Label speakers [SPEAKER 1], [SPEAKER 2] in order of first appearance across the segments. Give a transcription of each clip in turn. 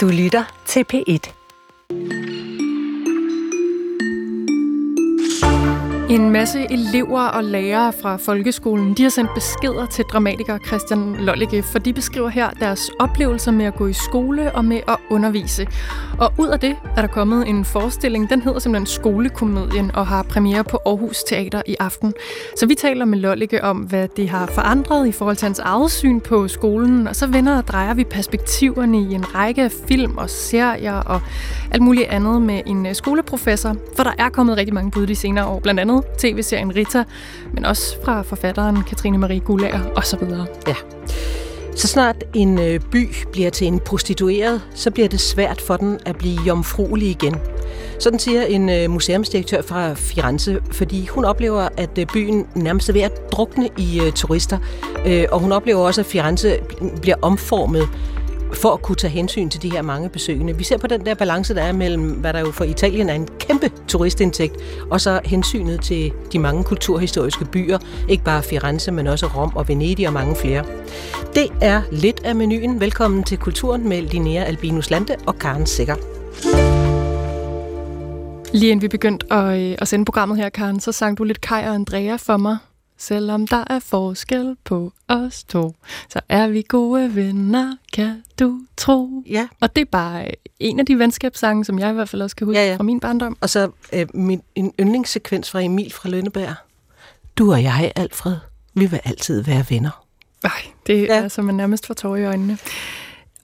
[SPEAKER 1] Du lytter til P1.
[SPEAKER 2] En masse elever og lærere fra folkeskolen de har sendt beskeder til dramatiker Christian Lollike, for de beskriver her deres oplevelser med at gå i skole og med at undervise. Og ud af det er der kommet en forestilling, den hedder simpelthen Skolekomedien og har premiere på Aarhus Teater i aften. Så vi taler med Lollike om, hvad det har forandret i forhold til hans eget syn på skolen, og så vender og drejer vi perspektiverne i en række af film og serier og alt muligt andet med en skoleprofessor, for der er kommet rigtig mange bud de senere år, blandt andet tv-serien Rita, men også fra forfatteren Katrine Marie Gulager osv.
[SPEAKER 1] Ja. Så snart en øh, by bliver til en prostitueret, så bliver det svært for den at blive jomfruelig igen. Sådan siger en øh, museumsdirektør fra Firenze, fordi hun oplever, at øh, byen nærmest er ved at drukne i turister. Og hun oplever også, at Firenze bliver omformet for at kunne tage hensyn til de her mange besøgende. Vi ser på den der balance, der er mellem, hvad der jo for Italien er en kæmpe turistindtægt, og så hensynet til de mange kulturhistoriske byer, ikke bare Firenze, men også Rom og Venedig og mange flere. Det er lidt af menuen. Velkommen til Kulturen med Linnea Albinus Lande og Karen Sikker.
[SPEAKER 2] Lige inden vi begyndte at, øh, at sende programmet her, Karen, så sang du lidt Kai og Andrea for mig. Selvom der er forskel på os to, så er vi gode venner, kan du tro.
[SPEAKER 1] Ja.
[SPEAKER 2] Og det er bare en af de venskabssange, som jeg i hvert fald også kan huske ja, ja. fra min barndom.
[SPEAKER 1] Og så øh, min, en yndlingssekvens fra Emil fra Lønneberg. Du og jeg, Alfred, vi vil altid være venner.
[SPEAKER 2] Nej, det ja. er som man nærmest får tårer i øjnene.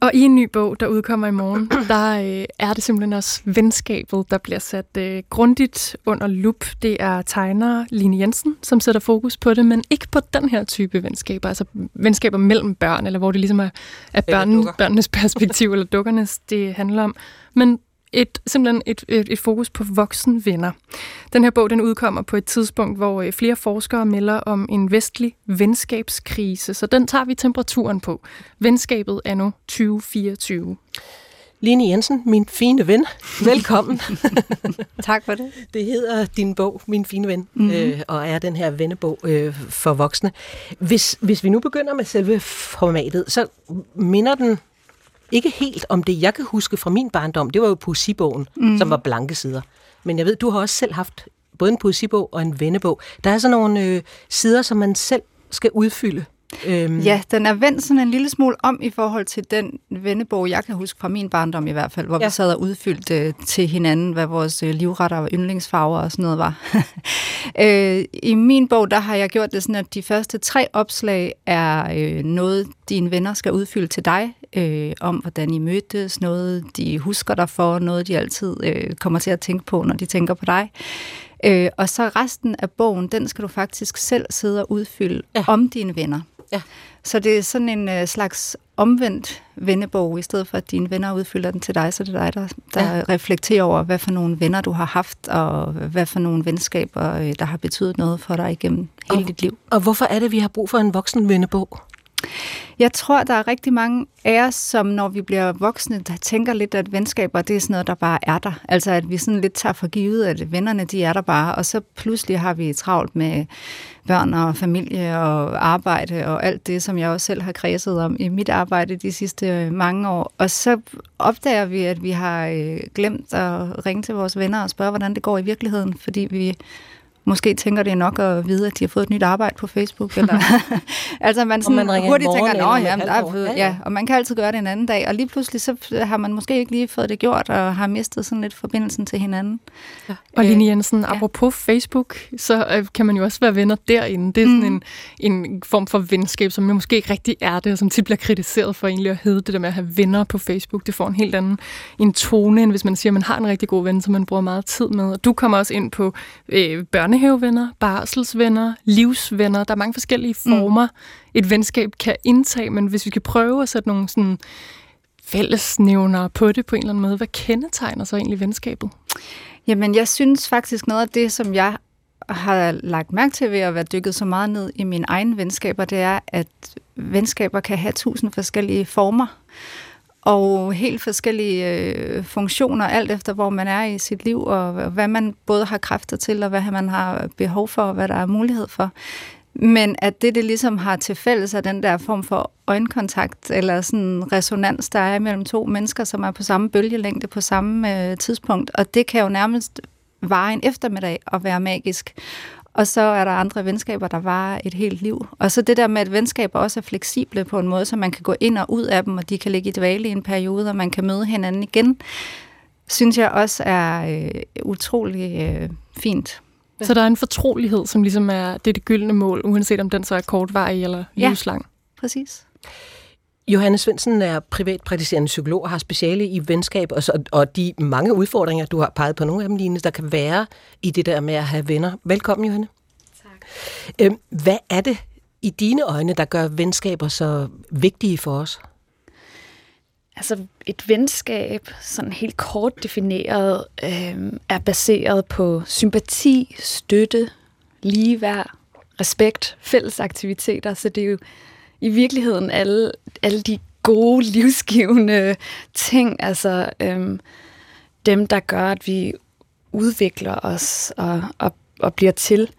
[SPEAKER 2] Og i en ny bog, der udkommer i morgen, der øh, er det simpelthen også venskabet, der bliver sat øh, grundigt under lup. Det er tegner Line Jensen, som sætter fokus på det, men ikke på den her type venskaber, altså venskaber mellem børn, eller hvor det ligesom er, er børn, børnenes perspektiv, eller dukkernes, det handler om, men et, simpelthen et, et, et fokus på voksenvenner. Den her bog den udkommer på et tidspunkt, hvor øh, flere forskere melder om en vestlig venskabskrise, så den tager vi temperaturen på. Venskabet er nu 2024.
[SPEAKER 1] Line Jensen, min fine ven, velkommen.
[SPEAKER 3] tak for det.
[SPEAKER 1] Det hedder din bog, Min fine ven, mm-hmm. øh, og er den her vennebog øh, for voksne. Hvis, hvis vi nu begynder med selve formatet, så minder den ikke helt om det, jeg kan huske fra min barndom. Det var jo poesibogen, mm. som var blanke sider. Men jeg ved, du har også selv haft både en poesibog og en vennebog. Der er sådan nogle øh, sider, som man selv skal udfylde.
[SPEAKER 3] Øhm. Ja, den er vendt sådan en lille smule om i forhold til den vennebog, jeg kan huske fra min barndom i hvert fald, hvor ja. vi sad og udfyldte øh, til hinanden, hvad vores øh, livretter og yndlingsfarver og sådan noget var. øh, I min bog, der har jeg gjort det sådan, at de første tre opslag er øh, noget, dine venner skal udfylde til dig, øh, om hvordan I mødtes, noget de husker dig for, noget de altid øh, kommer til at tænke på, når de tænker på dig. Øh, og så resten af bogen, den skal du faktisk selv sidde og udfylde ja. om dine venner. Ja. Så det er sådan en øh, slags omvendt vennebog, i stedet for at dine venner udfylder den til dig, så det er dig, der, der ja. reflekterer over, hvad for nogle venner du har haft, og hvad for nogle venskaber, øh, der har betydet noget for dig igennem hele
[SPEAKER 1] og,
[SPEAKER 3] dit liv.
[SPEAKER 1] Og hvorfor er det, vi har brug for en voksen vennebog?
[SPEAKER 3] Jeg tror, der er rigtig mange af os, som når vi bliver voksne, der tænker lidt, at venskaber, det er sådan noget, der bare er der. Altså, at vi sådan lidt tager for givet, at vennerne, de er der bare, og så pludselig har vi travlt med børn og familie og arbejde og alt det, som jeg også selv har kredset om i mit arbejde de sidste øh, mange år. Og så opdager vi, at vi har øh, glemt at ringe til vores venner og spørge, hvordan det går i virkeligheden, fordi vi måske tænker det er nok at vide, at de har fået et nyt arbejde på Facebook. Eller, altså man, sådan, man hurtigt tænker, at ja, der er, ja, ja, og man kan altid gøre det en anden dag. Og lige pludselig så har man måske ikke lige fået det gjort, og har mistet sådan lidt forbindelsen til hinanden.
[SPEAKER 2] Ja. Og Line øh, Jensen, ja. apropos Facebook, så øh, kan man jo også være venner derinde. Det er sådan mm. en, en form for venskab, som jo måske ikke rigtig er det, og som tit bliver kritiseret for egentlig at hedde det der med at have venner på Facebook. Det får en helt anden en tone, end hvis man siger, at man har en rigtig god ven, som man bruger meget tid med. Og du kommer også ind på øh, børne børnehavevenner, barselsvenner, livsvenner. Der er mange forskellige mm. former, mm. et venskab kan indtage, men hvis vi kan prøve at sætte nogle sådan fællesnævner på det på en eller anden måde, hvad kendetegner så egentlig venskabet?
[SPEAKER 3] Jamen, jeg synes faktisk noget af det, som jeg har lagt mærke til ved at være dykket så meget ned i mine egne venskaber, det er, at venskaber kan have tusind forskellige former og helt forskellige øh, funktioner, alt efter hvor man er i sit liv, og hvad man både har kræfter til, og hvad man har behov for, og hvad der er mulighed for. Men at det, det ligesom har til fælles, er den der form for øjenkontakt, eller sådan resonans, der er mellem to mennesker, som er på samme bølgelængde på samme øh, tidspunkt. Og det kan jo nærmest vare en eftermiddag og være magisk. Og så er der andre venskaber, der varer et helt liv. Og så det der med, at venskaber også er fleksible på en måde, så man kan gå ind og ud af dem, og de kan ligge i dvale i en periode, og man kan møde hinanden igen, synes jeg også er øh, utrolig øh, fint.
[SPEAKER 2] Så der er en fortrolighed, som ligesom er det, er det gyldne mål, uanset om den så er kortvarig eller livslang.
[SPEAKER 3] Ja, præcis.
[SPEAKER 1] Johannes Svendsen er privatpraktiserende psykolog og har speciale i venskab, og, så, og de mange udfordringer, du har peget på nogle af dem, Line, der kan være i det der med at have venner. Velkommen, Johanne.
[SPEAKER 4] Tak.
[SPEAKER 1] Øhm, hvad er det i dine øjne, der gør venskaber så vigtige for os?
[SPEAKER 4] Altså et venskab, sådan helt kort defineret, øh, er baseret på sympati, støtte, ligeværd, respekt, fælles aktiviteter. Så det er jo i virkeligheden alle, alle de gode, livsgivende ting, altså øhm, dem, der gør, at vi udvikler os og, og, og bliver til.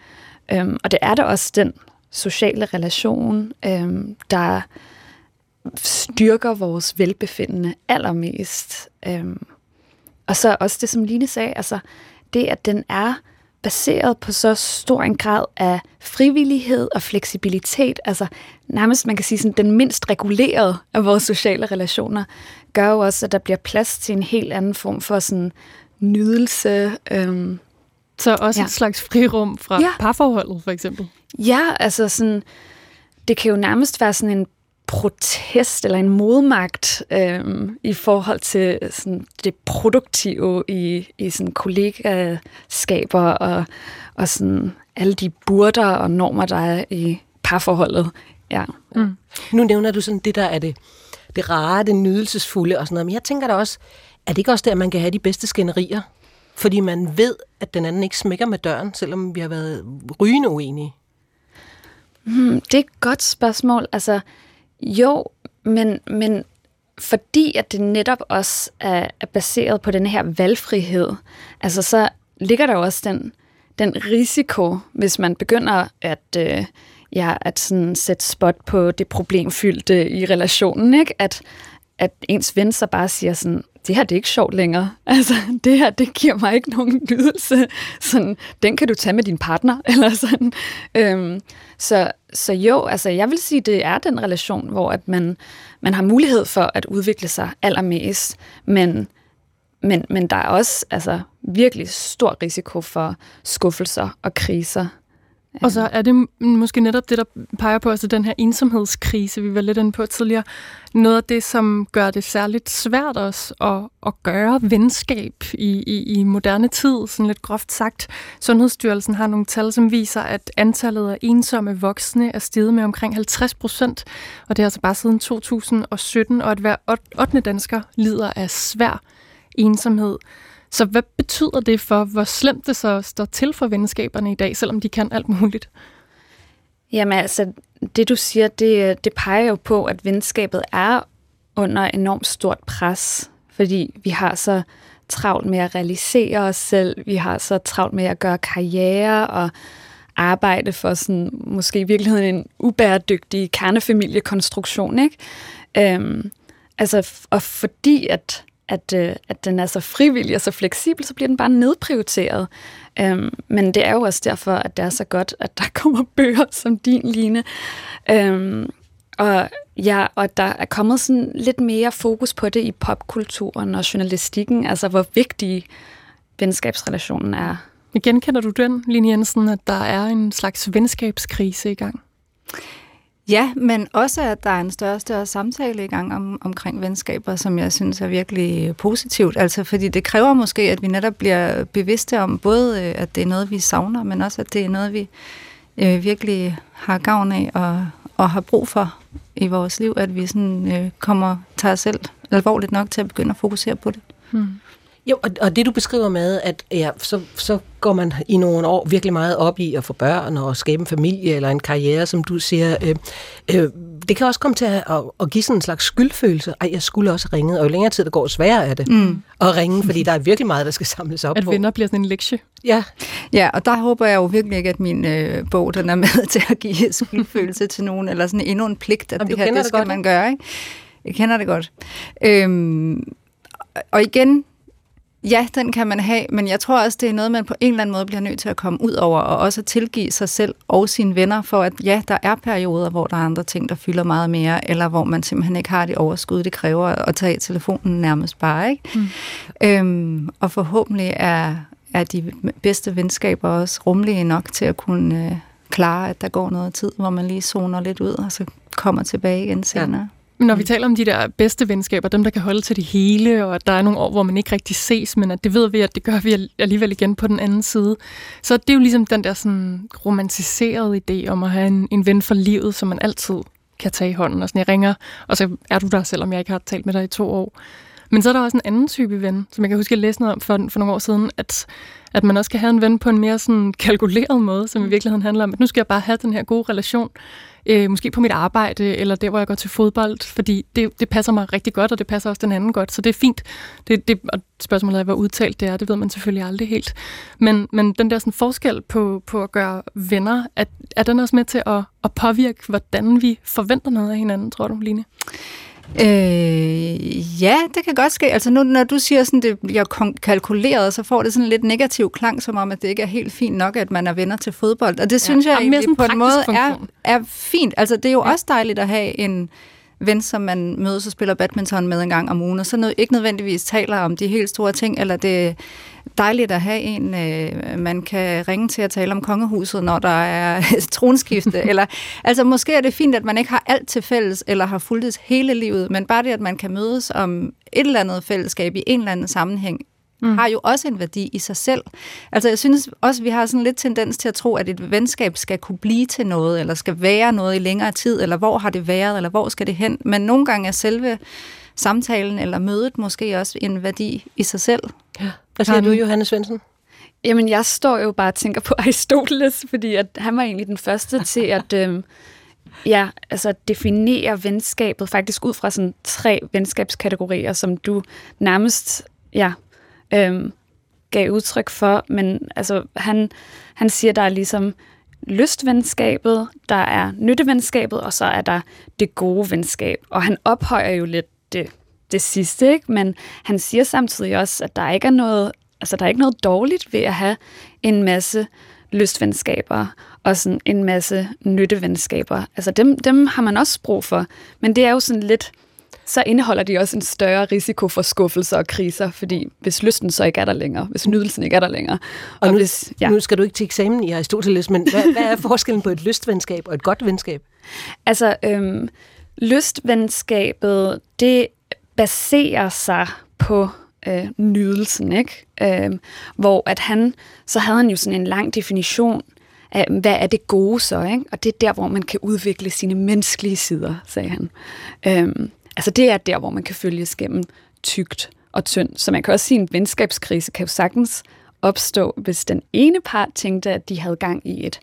[SPEAKER 4] Øhm, og det er der også den sociale relation, øhm, der styrker vores velbefindende allermest. Øhm, og så også det, som Line sagde, altså det, at den er baseret på så stor en grad af frivillighed og fleksibilitet, altså nærmest man kan sige sådan, den mindst regulerede af vores sociale relationer, gør jo også, at der bliver plads til en helt anden form for sådan nydelse. Øhm,
[SPEAKER 2] så også ja. et slags frirum fra ja. parforholdet, for eksempel?
[SPEAKER 4] Ja, altså sådan, det kan jo nærmest være sådan en protest eller en modmagt øhm, i forhold til sådan, det produktive i, i sådan kollegaskaber og, og sådan alle de burder og normer, der er i parforholdet. Ja. Mm.
[SPEAKER 1] Nu nævner du sådan det, der er det, det rare, det nydelsesfulde og sådan noget, men jeg tænker da også, er det ikke også der, man kan have de bedste skænderier? Fordi man ved, at den anden ikke smækker med døren, selvom vi har været rygende uenige.
[SPEAKER 4] Hmm, det er et godt spørgsmål. Altså, jo, men, men fordi at det netop også er, er baseret på den her valgfrihed, altså så ligger der jo også den, den risiko, hvis man begynder at, øh, ja, at sådan sætte spot på det problemfyldte i relationen, ikke? At, at ens ven så bare siger sådan, det her det er ikke sjovt længere. Altså, det her, det giver mig ikke nogen nydelse. Sådan, den kan du tage med din partner, eller sådan. Øhm, så, så jo, altså, jeg vil sige, det er den relation, hvor at man, man har mulighed for at udvikle sig allermest, men, men, men der er også altså, virkelig stor risiko for skuffelser og kriser
[SPEAKER 2] og så er det måske netop det, der peger på, altså den her ensomhedskrise, vi var lidt inde på tidligere, noget af det, som gør det særligt svært også at, at gøre venskab i, i, i moderne tid, sådan lidt groft sagt. Sundhedsstyrelsen har nogle tal, som viser, at antallet af ensomme voksne er steget med omkring 50 procent, og det er altså bare siden 2017, og at hver 8. dansker lider af svær ensomhed. Så hvad betyder det for, hvor slemt det så står til for venskaberne i dag, selvom de kan alt muligt?
[SPEAKER 4] Jamen altså, det du siger, det, det peger jo på, at venskabet er under enormt stort pres, fordi vi har så travlt med at realisere os selv, vi har så travlt med at gøre karriere og arbejde for sådan, måske i virkeligheden en ubæredygtig kernefamiliekonstruktion, ikke? Øhm, altså, og fordi at at, øh, at den er så frivillig og så fleksibel, så bliver den bare nedprioriteret. Øhm, men det er jo også derfor, at det er så godt, at der kommer bøger som din, Line. Øhm, og ja, og der er kommet sådan lidt mere fokus på det i popkulturen og journalistikken, altså hvor vigtig venskabsrelationen er.
[SPEAKER 2] Genkender du den, Line Jensen, at der er en slags venskabskrise i gang?
[SPEAKER 3] Ja, men også, at der er en større og større samtale i gang om, omkring venskaber, som jeg synes er virkelig positivt. Altså, fordi det kræver måske, at vi netop bliver bevidste om både, øh, at det er noget, vi savner, men også, at det er noget, vi øh, virkelig har gavn af og, og har brug for i vores liv, at vi sådan øh, kommer, tager os selv alvorligt nok til at begynde at fokusere på det. Hmm.
[SPEAKER 1] Jo, og, og det du beskriver med, at ja, så, så går man i nogle år virkelig meget op i at få børn og skabe en familie eller en karriere, som du siger. Øh, øh, det kan også komme til at, at, at give sådan en slags skyldfølelse. Ej, jeg skulle også ringe, og jo længere tid der går, sværere er det mm. at ringe, fordi der er virkelig meget, der skal samles op
[SPEAKER 2] at
[SPEAKER 1] på.
[SPEAKER 2] At venner bliver sådan en lektie.
[SPEAKER 1] Ja.
[SPEAKER 3] Ja, og der håber jeg jo virkelig ikke, at min øh, bog den er med til at give skyldfølelse til nogen, eller sådan endnu en pligt, at Jamen, det her, det, det skal godt, man gøre. Ikke? Jeg kender det godt. Øhm, og igen, Ja, den kan man have, men jeg tror også, det er noget, man på en eller anden måde bliver nødt til at komme ud over, og også at tilgive sig selv og sine venner for, at ja, der er perioder, hvor der er andre ting, der fylder meget mere, eller hvor man simpelthen ikke har det overskud, det kræver at tage telefonen nærmest bare. Ikke? Mm. Øhm, og forhåbentlig er, er de bedste venskaber også rummelige nok til at kunne øh, klare, at der går noget tid, hvor man lige zoner lidt ud, og så kommer tilbage igen senere. Ja.
[SPEAKER 2] Når vi mm. taler om de der bedste venskaber, dem der kan holde til det hele, og at der er nogle år, hvor man ikke rigtig ses, men at det ved vi, at det gør vi alligevel igen på den anden side. Så det er jo ligesom den der sådan romantiserede idé om at have en, en ven for livet, som man altid kan tage i hånden. Og sådan, jeg ringer, og så er du der, selvom jeg ikke har talt med dig i to år. Men så er der også en anden type ven, som jeg kan huske, at jeg læste noget om for, for nogle år siden, at, at man også kan have en ven på en mere sådan kalkuleret måde, som i mm. virkeligheden handler om, at nu skal jeg bare have den her gode relation, øh, måske på mit arbejde, eller der, hvor jeg går til fodbold, fordi det, det passer mig rigtig godt, og det passer også den anden godt, så det er fint. Det, det, og spørgsmålet er, hvor udtalt det er, det ved man selvfølgelig aldrig helt. Men, men den der sådan forskel på, på at gøre venner, er, er den også med til at, at påvirke, hvordan vi forventer noget af hinanden, tror du, Line?
[SPEAKER 3] Øh, ja, det kan godt ske. Altså nu, når du siger sådan, det bliver kalkuleret, så får det sådan en lidt negativ klang, som om, at det ikke er helt fint nok, at man er venner til fodbold. Og det ja, synes jeg egentlig på en måde er, er fint. Altså det er jo ja. også dejligt at have en ven, som man mødes og spiller badminton med en gang om ugen, og så ikke nødvendigvis taler om de helt store ting, eller det dejligt at have en, øh, man kan ringe til at tale om kongehuset, når der er tronskifte. eller, altså måske er det fint, at man ikke har alt til fælles, eller har fulgt hele livet, men bare det, at man kan mødes om et eller andet fællesskab i en eller anden sammenhæng, mm. har jo også en værdi i sig selv. Altså jeg synes også, vi har sådan lidt tendens til at tro, at et venskab skal kunne blive til noget, eller skal være noget i længere tid, eller hvor har det været, eller hvor skal det hen. Men nogle gange er selve samtalen eller mødet måske også en værdi i sig selv.
[SPEAKER 1] Ja. Hvad siger du, Johanne Svendsen?
[SPEAKER 4] Jamen, jeg står jo bare og tænker på Aristoteles, fordi at han var egentlig den første til at øh, ja, altså definere venskabet faktisk ud fra sådan tre venskabskategorier, som du nærmest ja, øh, gav udtryk for. Men altså, han, han siger, der er ligesom lystvenskabet, der er nyttevenskabet, og så er der det gode venskab. Og han ophøjer jo lidt det det sidste, ikke? men han siger samtidig også, at der ikke er noget, altså der er ikke noget dårligt ved at have en masse lystvenskaber og sådan en masse nyttevenskaber. Altså dem, dem har man også brug for, men det er jo sådan lidt, så indeholder de også en større risiko for skuffelser og kriser, fordi hvis lysten så ikke er der længere, hvis nydelsen ikke er der længere.
[SPEAKER 1] Og, og nu, hvis, ja. nu skal du ikke til eksamen i Aristoteles, men hvad, hvad er forskellen på et lystvenskab og et godt venskab?
[SPEAKER 4] Altså, øhm, lystvenskabet, det baserer sig på øh, nydelsen, ikke? Øh, hvor at han, så havde han jo sådan en lang definition af, hvad er det gode så, ikke? Og det er der, hvor man kan udvikle sine menneskelige sider, sagde han. Øh, altså det er der, hvor man kan følges gennem tygt og tyndt. Så man kan også sige, at en venskabskrise kan jo sagtens opstå, hvis den ene part tænkte, at de havde gang i et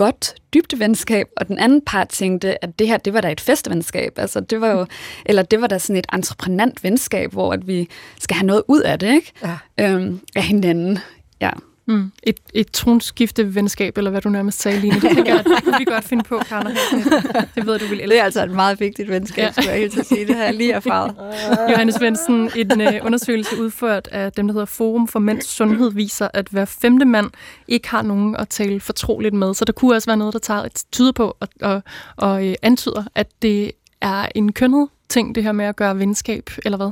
[SPEAKER 4] godt dybdevenskab, og den anden part tænkte, at det her, det var da et festvenskab. Altså, det var jo, eller det var da sådan et entreprenant venskab, hvor at vi skal have noget ud af det, ikke? Ja. Øhm, af hinanden. Ja.
[SPEAKER 2] Mm. Et, et tronskifte venskab, eller hvad du nærmest sagde, Line. Det, jeg, det kunne vi godt finde på, Karne. Det ved du vil elske.
[SPEAKER 3] Det er altså et meget vigtigt venskab, ja. skulle jeg helt til at sige. Det har jeg lige erfaret.
[SPEAKER 2] Johannes Svendsen, en uh, undersøgelse udført af dem, der hedder Forum for Mænds Sundhed, viser, at hver femte mand ikke har nogen at tale fortroligt med. Så der kunne også være noget, der tager et tyder på og, og, og uh, antyder, at det er en kønnet ting, det her med at gøre venskab, eller hvad?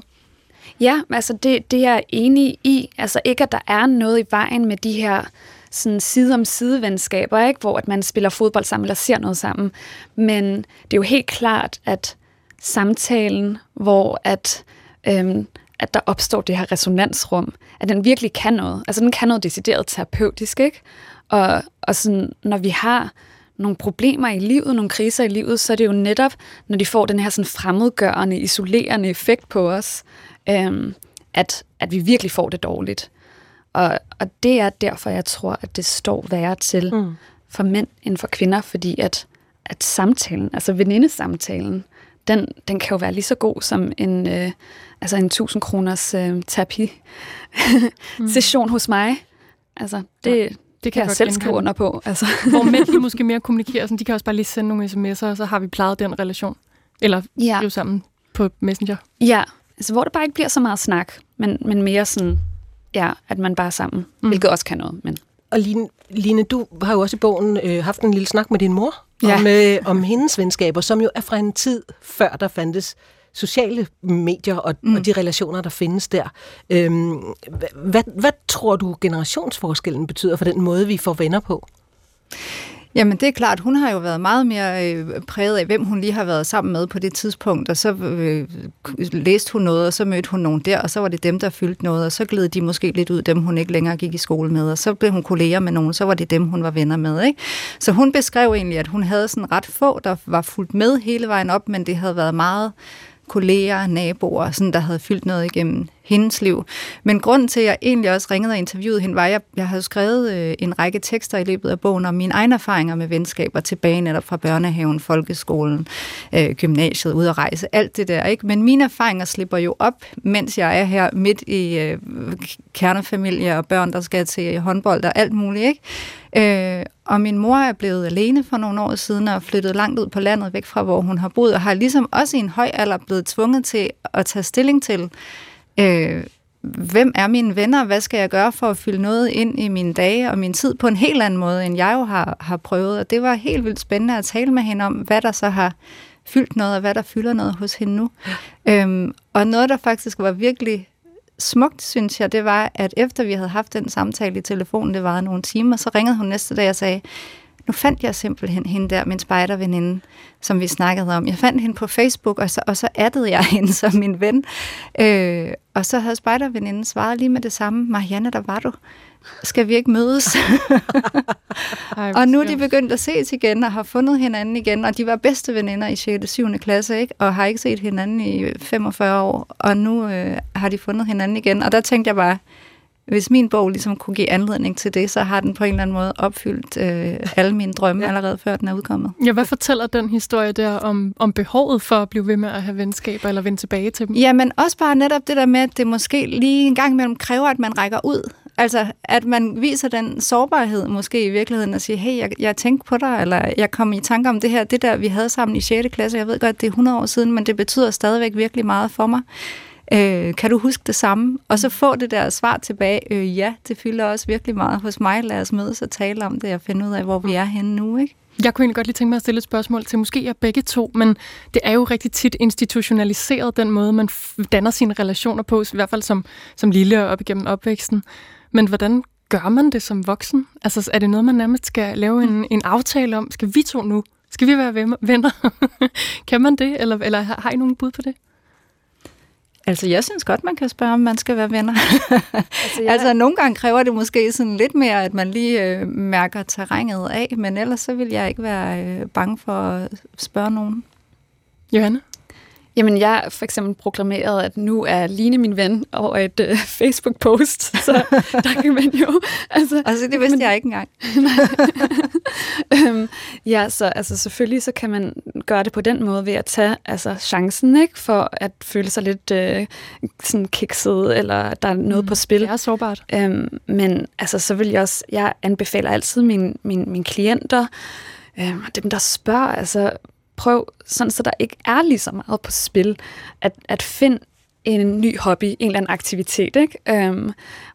[SPEAKER 4] Ja, altså det, det er jeg enig i. Altså ikke, at der er noget i vejen med de her sådan side om side venskaber, ikke? hvor at man spiller fodbold sammen eller ser noget sammen. Men det er jo helt klart, at samtalen, hvor at, øhm, at der opstår det her resonansrum, at den virkelig kan noget. Altså den kan noget decideret terapeutisk, ikke? Og, og sådan, når vi har nogle problemer i livet, nogle kriser i livet, så er det jo netop, når de får den her sådan fremmedgørende, isolerende effekt på os, øhm, at, at vi virkelig får det dårligt. Og, og det er derfor, jeg tror, at det står værre til mm. for mænd end for kvinder, fordi at, at samtalen, altså venindesamtalen, den, den kan jo være lige så god som en, øh, altså en 1000 kroners øh, terapi mm. session hos mig. Altså, det, ja. Det kan jeg, jeg selv skrive under på. Altså.
[SPEAKER 2] Hvor mænd de måske mere kommunikerer, sådan, de kan også bare lige sende nogle sms'er, og så har vi plejet den relation. Eller ja. skrive sammen på Messenger.
[SPEAKER 4] Ja, altså, hvor det bare ikke bliver så meget snak, men, men mere sådan, ja, at man bare er sammen, mm. hvilket også kan noget. Men.
[SPEAKER 1] Og Line, Line, du har jo også i bogen øh, haft en lille snak med din mor ja. om, øh, om hendes venskaber, som jo er fra en tid, før der fandtes sociale medier og, mm. og de relationer, der findes der. Øhm, hvad, hvad tror du generationsforskellen betyder for den måde, vi får venner på?
[SPEAKER 3] Jamen det er klart, hun har jo været meget mere øh, præget af, hvem hun lige har været sammen med på det tidspunkt, og så øh, læste hun noget, og så mødte hun nogen der, og så var det dem, der fyldte noget, og så gled de måske lidt ud, dem hun ikke længere gik i skole med, og så blev hun kolleger med nogen, så var det dem, hun var venner med. Ikke? Så hun beskrev egentlig, at hun havde sådan ret få, der var fuldt med hele vejen op, men det havde været meget kolleger, naboer, sådan, der havde fyldt noget igennem hendes liv. Men grunden til, at jeg egentlig også ringede og interviewede hende, var, at jeg, jeg havde skrevet øh, en række tekster i løbet af bogen om mine egne erfaringer med venskaber tilbage netop fra børnehaven, folkeskolen, øh, gymnasiet, ud at rejse, alt det der. ikke. Men mine erfaringer slipper jo op, mens jeg er her midt i øh, kernefamilie og børn, der skal til håndbold og alt muligt. Ikke? Øh, og min mor er blevet alene for nogle år siden og flyttet langt ud på landet, væk fra hvor hun har boet, og har ligesom også i en høj alder blevet tvunget til at tage stilling til, øh, hvem er mine venner, hvad skal jeg gøre for at fylde noget ind i mine dage og min tid på en helt anden måde, end jeg jo har, har prøvet. Og det var helt vildt spændende at tale med hende om, hvad der så har fyldt noget, og hvad der fylder noget hos hende nu. Ja. Øhm, og noget, der faktisk var virkelig smukt, synes jeg, det var, at efter vi havde haft den samtale i telefonen, det var nogle timer, så ringede hun næste dag og sagde, nu fandt jeg simpelthen hende der, min spejderveninde, som vi snakkede om. Jeg fandt hende på Facebook, og så, og så addede jeg hende som min ven. Øh, og så havde spejderveninden svaret lige med det samme. Marianne, der var du. Skal vi ikke mødes? Ej, og nu er de begyndt at ses igen, og har fundet hinanden igen, og de var bedste veninder i 6. og 7. klasse, ikke? og har ikke set hinanden i 45 år, og nu øh, har de fundet hinanden igen. Og der tænkte jeg bare, hvis min bog ligesom kunne give anledning til det, så har den på en eller anden måde opfyldt øh, alle mine drømme ja. allerede før den er udkommet.
[SPEAKER 2] Ja, hvad fortæller den historie der om, om behovet for at blive ved med at have venskaber eller vende tilbage til dem?
[SPEAKER 3] Ja, men også bare netop det der med, at det måske lige en gang imellem kræver, at man rækker ud. Altså, at man viser den sårbarhed måske i virkeligheden og siger, hey, jeg, jeg tænkte på dig, eller jeg kom i tanke om det her, det der, vi havde sammen i 6. klasse. Jeg ved godt, det er 100 år siden, men det betyder stadigvæk virkelig meget for mig. Øh, kan du huske det samme? Og så få det der svar tilbage, øh, ja, det fylder også virkelig meget hos mig. Lad os mødes og tale om det og finde ud af, hvor vi er henne nu, ikke?
[SPEAKER 2] Jeg kunne egentlig godt lige tænke mig at stille et spørgsmål til måske jer begge to, men det er jo rigtig tit institutionaliseret, den måde, man danner sine relationer på, i hvert fald som, som lille og op igennem opvæksten. Men hvordan gør man det som voksen? Altså er det noget, man nærmest skal lave en, en aftale om? Skal vi to nu? Skal vi være venner? kan man det, eller, eller har I nogen bud på det?
[SPEAKER 3] Altså, jeg synes godt, man kan spørge, om man skal være venner. altså, jeg... altså, nogle gange kræver det måske sådan lidt mere, at man lige øh, mærker terrænet af, men ellers så vil jeg ikke være øh, bange for at spørge nogen.
[SPEAKER 2] Johanne?
[SPEAKER 4] Jamen, jeg for eksempel proklameret, at nu er Line min ven over et uh, Facebook-post, så der kan man jo...
[SPEAKER 3] Altså, altså det vidste men, jeg ikke engang.
[SPEAKER 4] um, ja, så altså, selvfølgelig så kan man gøre det på den måde ved at tage altså, chancen, ikke, for at føle sig lidt uh, sådan kikset, eller der er noget mm, på spil.
[SPEAKER 2] Det er sårbart. Um,
[SPEAKER 4] men altså, så vil jeg også... Jeg anbefaler altid mine, mine, mine klienter, um, dem der spørger, altså prøv, sådan så der ikke er lige så meget på spil, at, at finde en ny hobby, en eller anden aktivitet, ikke? Øhm,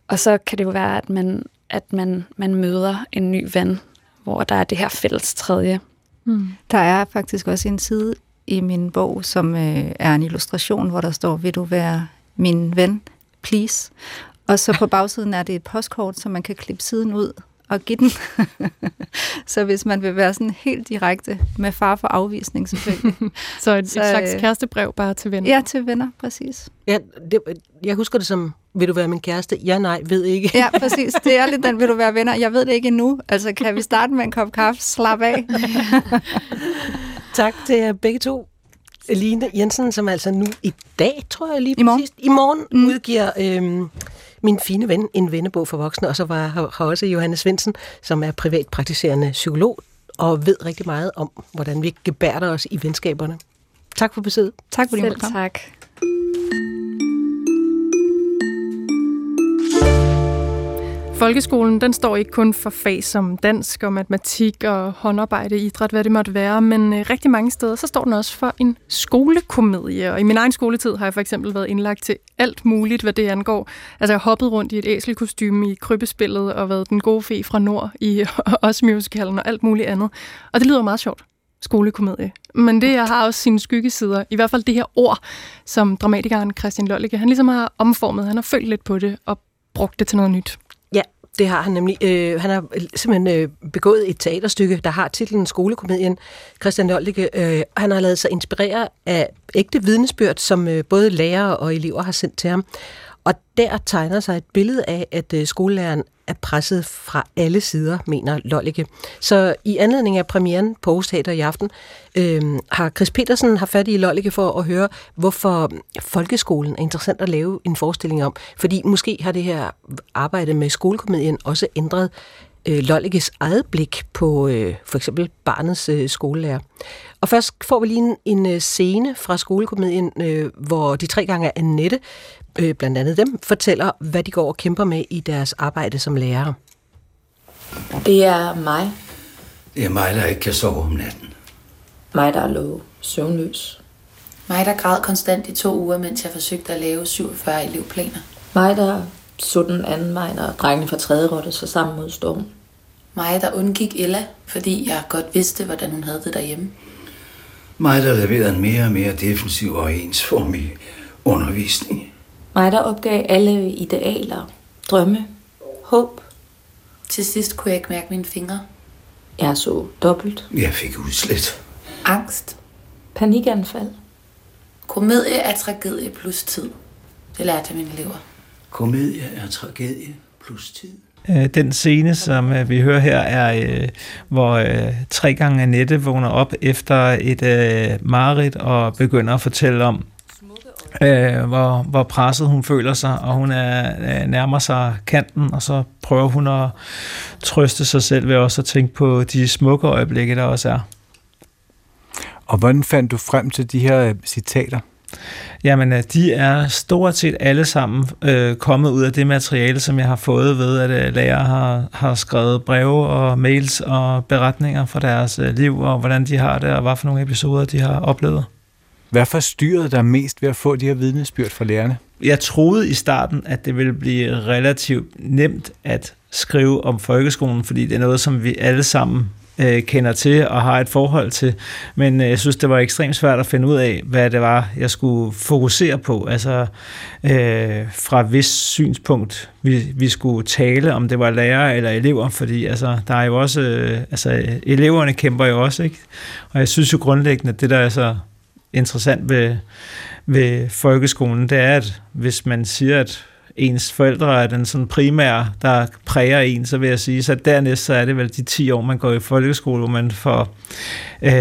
[SPEAKER 4] og så kan det jo være, at man, at man, man møder en ny ven, hvor der er det her fælles tredje.
[SPEAKER 3] Mm. Der er faktisk også en side i min bog, som øh, er en illustration, hvor der står, vil du være min ven, please? Og så på bagsiden er det et postkort, så man kan klippe siden ud, at give den. så hvis man vil være sådan helt direkte med far for afvisning selvfølgelig.
[SPEAKER 2] så et, så, et slags øh, kærestebrev bare til venner?
[SPEAKER 3] Ja, til venner, præcis.
[SPEAKER 1] Ja, det, jeg husker det som, vil du være min kæreste? Ja, nej, ved ikke.
[SPEAKER 3] ja, præcis. Det er lidt den, vil du være venner? Jeg ved det ikke endnu. Altså, kan vi starte med en kop kaffe? Slap af.
[SPEAKER 1] tak til jer begge to. Line Jensen, som altså nu i dag, tror jeg lige
[SPEAKER 3] I morgen,
[SPEAKER 1] præcis, i morgen mm. udgiver øhm, min fine ven, en vennebog for voksne, og så var har også Johannes Svendsen, som er privatpraktiserende psykolog, og ved rigtig meget om, hvordan vi gebærder os i venskaberne. Tak for besøget.
[SPEAKER 3] Tak for
[SPEAKER 4] Selv tak.
[SPEAKER 2] Folkeskolen den står ikke kun for fag som dansk og matematik og håndarbejde, idræt, hvad det måtte være, men øh, rigtig mange steder så står den også for en skolekomedie. Og i min egen skoletid har jeg for eksempel været indlagt til alt muligt, hvad det angår. Altså jeg har hoppet rundt i et æselkostyme i krybbespillet og været den gode fe fra Nord i også musicalen og alt muligt andet. Og det lyder meget sjovt skolekomedie. Men det jeg har også sine skyggesider. I hvert fald det her ord, som dramatikeren Christian Lollicke, han ligesom har omformet. Han har følt lidt på det og brugt det til noget nyt.
[SPEAKER 1] Det har han nemlig. Øh, han har simpelthen øh, begået et teaterstykke, der har titlen Skolekomedien. Christian Lollicke, øh, han har lavet sig inspirere af ægte vidnesbyrd, som øh, både lærere og elever har sendt til ham. Og der tegner sig et billede af, at øh, skolelæreren er presset fra alle sider, mener Lollike. Så i anledning af premieren på Aarhus Teater i aften, øh, har Chris Petersen har fat i Lollike for at høre, hvorfor folkeskolen er interessant at lave en forestilling om. Fordi måske har det her arbejde med skolekomedien også ændret øh, Lollikes eget blik på øh, for eksempel barnets øh, skolelærer. Og først får vi lige en, en øh, scene fra skolekomedien, øh, hvor de tre gange Annette øh, blandt andet dem, fortæller, hvad de går og kæmper med i deres arbejde som lærere.
[SPEAKER 5] Det er mig.
[SPEAKER 6] Det er mig, der ikke kan sove om natten.
[SPEAKER 5] Mig, der lå søvnløs.
[SPEAKER 7] Mig, der græd konstant i to uger, mens jeg forsøgte at lave 47 elevplaner.
[SPEAKER 5] Mig, der så den anden vej, når drengene fra tredje rådte sig sammen mod stormen.
[SPEAKER 7] Mig, der undgik Ella, fordi jeg godt vidste, hvordan hun havde det derhjemme.
[SPEAKER 6] Mig, der leverede en mere og mere defensiv og ensformig undervisning.
[SPEAKER 5] Mig, der opgav alle idealer, drømme, håb.
[SPEAKER 7] Til sidst kunne jeg ikke mærke mine fingre.
[SPEAKER 5] Jeg så dobbelt.
[SPEAKER 6] Jeg fik udslet.
[SPEAKER 7] Angst.
[SPEAKER 5] Panikanfald.
[SPEAKER 7] Komedie er tragedie plus tid. Det lærte jeg mine elever.
[SPEAKER 6] Komedie er tragedie plus tid.
[SPEAKER 8] Øh, Den scene, som øh, vi hører her, er, øh, hvor tre gange Annette vågner op efter et mareridt og begynder at fortælle om, øh, hvor, hvor presset hun føler sig, og hun er, øh, nærmer sig kanten, og så prøver hun at trøste sig selv ved også at tænke på de smukke øjeblikke, der også er.
[SPEAKER 9] Og hvordan fandt du frem til de her øh, citater?
[SPEAKER 8] Jamen, øh, de er stort set alle sammen øh, kommet ud af det materiale, som jeg har fået ved, at øh, lærere har, har skrevet breve og mails og beretninger fra deres øh, liv, og hvordan de har det, og hvad for nogle episoder de har oplevet.
[SPEAKER 9] Hvad forstyrrede dig mest ved at få de her vidnesbyrd fra lærerne?
[SPEAKER 8] Jeg troede i starten, at det ville blive relativt nemt at skrive om folkeskolen, fordi det er noget, som vi alle sammen øh, kender til og har et forhold til. Men øh, jeg synes, det var ekstremt svært at finde ud af, hvad det var, jeg skulle fokusere på. Altså øh, fra hvis synspunkt, vi, vi skulle tale, om det var lærere eller elever, fordi altså, der er jo også, øh, altså eleverne kæmper jo også, ikke? Og jeg synes jo grundlæggende, at det der er så interessant ved, ved folkeskolen, det er, at hvis man siger, at ens forældre er den sådan primære, der præger en, så vil jeg sige, så dernæst så er det vel de 10 år, man går i folkeskole, hvor man får, øh,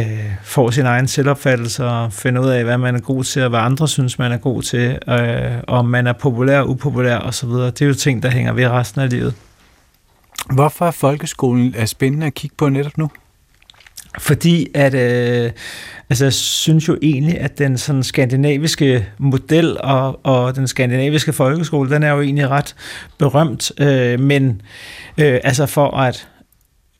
[SPEAKER 8] får sin egen selvopfattelse og finder ud af, hvad man er god til, og hvad andre synes, man er god til, øh, om man er populær, upopulær osv. Det er jo ting, der hænger ved resten af livet.
[SPEAKER 9] Hvorfor er folkeskolen er spændende at kigge på netop nu?
[SPEAKER 8] Fordi at, øh, altså jeg synes jo egentlig, at den sådan skandinaviske model og, og den skandinaviske folkeskole, den er jo egentlig ret berømt, øh, men øh, altså for at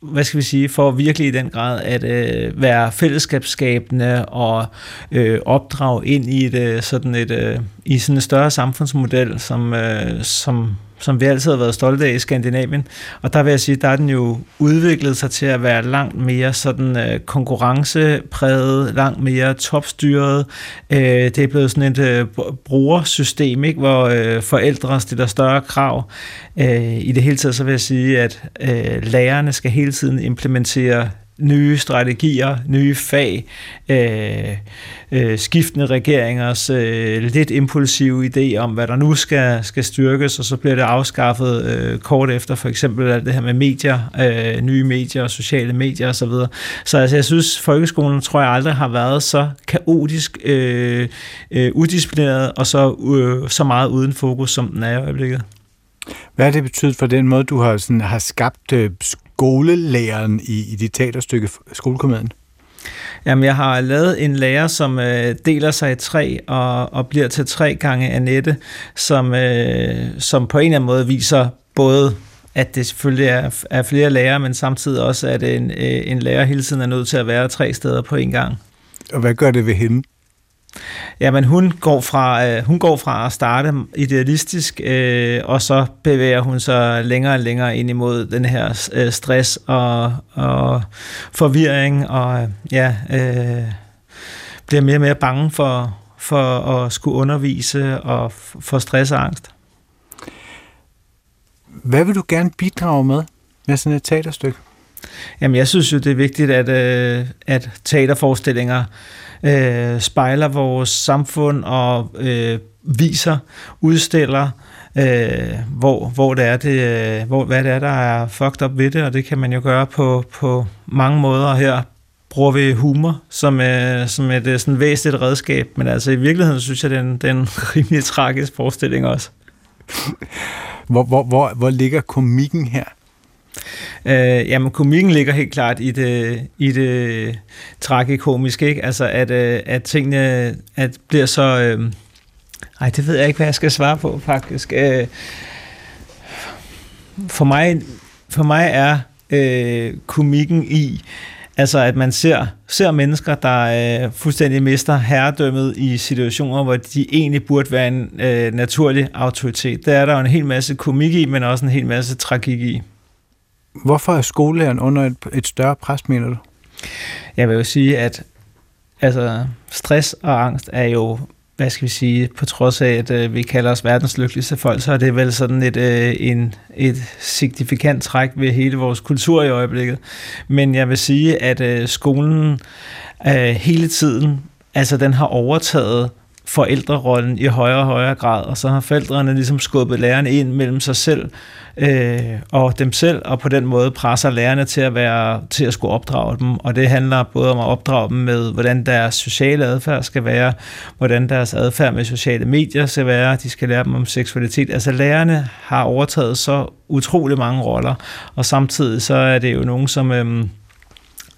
[SPEAKER 8] hvad skal vi sige, for virkelig i den grad at øh, være fællesskabsskabende og øh, opdrage ind i et, øh, sådan et, øh, i sådan en større samfundsmodel, som, øh, som som vi altid har været stolte af i Skandinavien. Og der vil jeg sige, der er den jo udviklet sig til at være langt mere sådan øh, konkurrencepræget, langt mere topstyret. Øh, det er blevet sådan et øh, brugersystem, ikke, hvor øh, forældre stiller større krav. Øh, I det hele taget så vil jeg sige, at øh, lærerne skal hele tiden implementere nye strategier, nye fag, øh, øh, skiftende regeringers øh, lidt impulsive idé om, hvad der nu skal, skal styrkes, og så bliver det afskaffet øh, kort efter, for eksempel alt det her med medier, øh, nye medier, sociale medier osv. Så, så altså, jeg synes, folkeskolen tror jeg aldrig har været så kaotisk, øh, øh, udisciplineret og så, øh, så meget uden fokus, som den er i øjeblikket.
[SPEAKER 9] Hvad har det betydet for den måde, du har, sådan, har skabt øh, skolelæreren i, i dit teaterstykke Skolekomedien?
[SPEAKER 8] Jamen, jeg har lavet en lærer, som øh, deler sig i tre og, og bliver til tre gange Annette, som, øh, som på en eller anden måde viser både at det selvfølgelig er, er flere lærere, men samtidig også, at en, øh, en lærer hele tiden er nødt til at være tre steder på en gang.
[SPEAKER 9] Og hvad gør det ved hende?
[SPEAKER 8] Jamen, hun går fra, øh, hun går fra at starte idealistisk, øh, og så bevæger hun sig længere og længere ind imod den her øh, stress og, og forvirring, og ja, øh, bliver mere og mere bange for, for at skulle undervise og for stress og angst.
[SPEAKER 9] Hvad vil du gerne bidrage med med sådan et teaterstykke?
[SPEAKER 8] Jamen, jeg synes jo, det er vigtigt, at, øh, at teaterforestillinger øh, spejler vores samfund og øh, viser, udstiller, øh, hvor, hvor det er, det, øh, hvor, hvad det er, der er fucked up ved det, og det kan man jo gøre på, på mange måder. Her bruger vi humor som, øh, som et øh, sådan væsentligt redskab, men altså i virkeligheden synes jeg, det er en, det er en rimelig tragisk forestilling også.
[SPEAKER 9] Hvor, hvor, hvor, hvor ligger komikken her?
[SPEAKER 8] Øh, jamen, komikken ligger helt klart i det, i det tragikomiske, ikke? Altså, at, øh, at tingene at bliver så... Øh, ej, det ved jeg ikke, hvad jeg skal svare på, faktisk. Øh, for, mig, for mig er øh, komikken i, Altså, at man ser, ser mennesker, der øh, fuldstændig mister herredømmet i situationer, hvor de egentlig burde være en øh, naturlig autoritet. Der er der jo en hel masse komik i, men også en hel masse tragik i.
[SPEAKER 9] Hvorfor er skolelæreren under et, et større pres, mener du?
[SPEAKER 8] Jeg vil jo sige, at altså, stress og angst er jo hvad skal vi sige, på trods af, at øh, vi kalder os verdens lykkeligste folk, så er det vel sådan et, øh, en, et signifikant træk ved hele vores kultur i øjeblikket. Men jeg vil sige, at øh, skolen øh, hele tiden, altså den har overtaget forældrerollen i højere og højere grad, og så har forældrene ligesom skubbet lærerne ind mellem sig selv øh, og dem selv, og på den måde presser lærerne til at være til at skulle opdrage dem, og det handler både om at opdrage dem med, hvordan deres sociale adfærd skal være, hvordan deres adfærd med sociale medier skal være, de skal lære dem om seksualitet. Altså lærerne har overtaget så utrolig mange roller, og samtidig så er det jo nogen, som... Øh,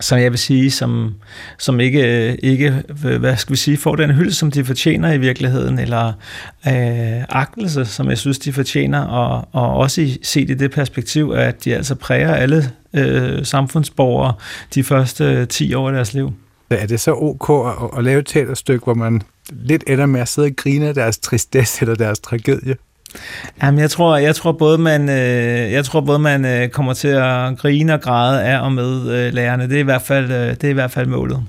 [SPEAKER 8] som jeg vil sige, som, som ikke, ikke, hvad skal vi sige, får den hylde, som de fortjener i virkeligheden, eller øh, agtelse, som jeg synes, de fortjener, og, og også set i det perspektiv, at de altså præger alle øh, samfundsborgere de første øh, 10 år af deres liv.
[SPEAKER 9] Er det så ok at, at lave et teaterstykke, hvor man lidt ender med at sidde og grine af deres tristesse eller deres tragedie?
[SPEAKER 8] Jamen, jeg tror, jeg tror både man, øh, jeg tror både man øh, kommer til at grine og græde af og med øh, lærerne. Det er i hvert fald, øh, det er i hvert fald målet.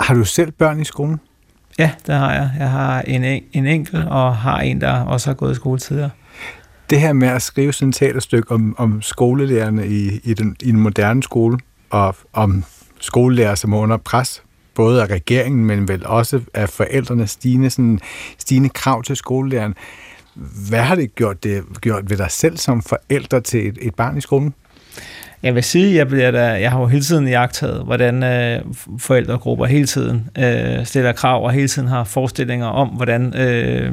[SPEAKER 9] Har du selv børn i skolen?
[SPEAKER 8] Ja, det har jeg. Jeg har en, en enkelt, og har en, der også har gået i skole tidligere.
[SPEAKER 9] Det her med at skrive sådan et teaterstykke om, om skolelærerne i, i, den, i den moderne skole, og om skolelærer, som er under pres både af regeringen, men vel også af forældrene stigende, sådan, stigende krav til skolelæreren. Hvad har det gjort, det gjort ved dig selv som forældre til et, et barn i skolen?
[SPEAKER 8] Jeg vil sige, jeg, bliver der, jeg har jo hele tiden jagtet, hvordan øh, forældregrupper hele tiden øh, stiller krav og hele tiden har forestillinger om, hvordan øh,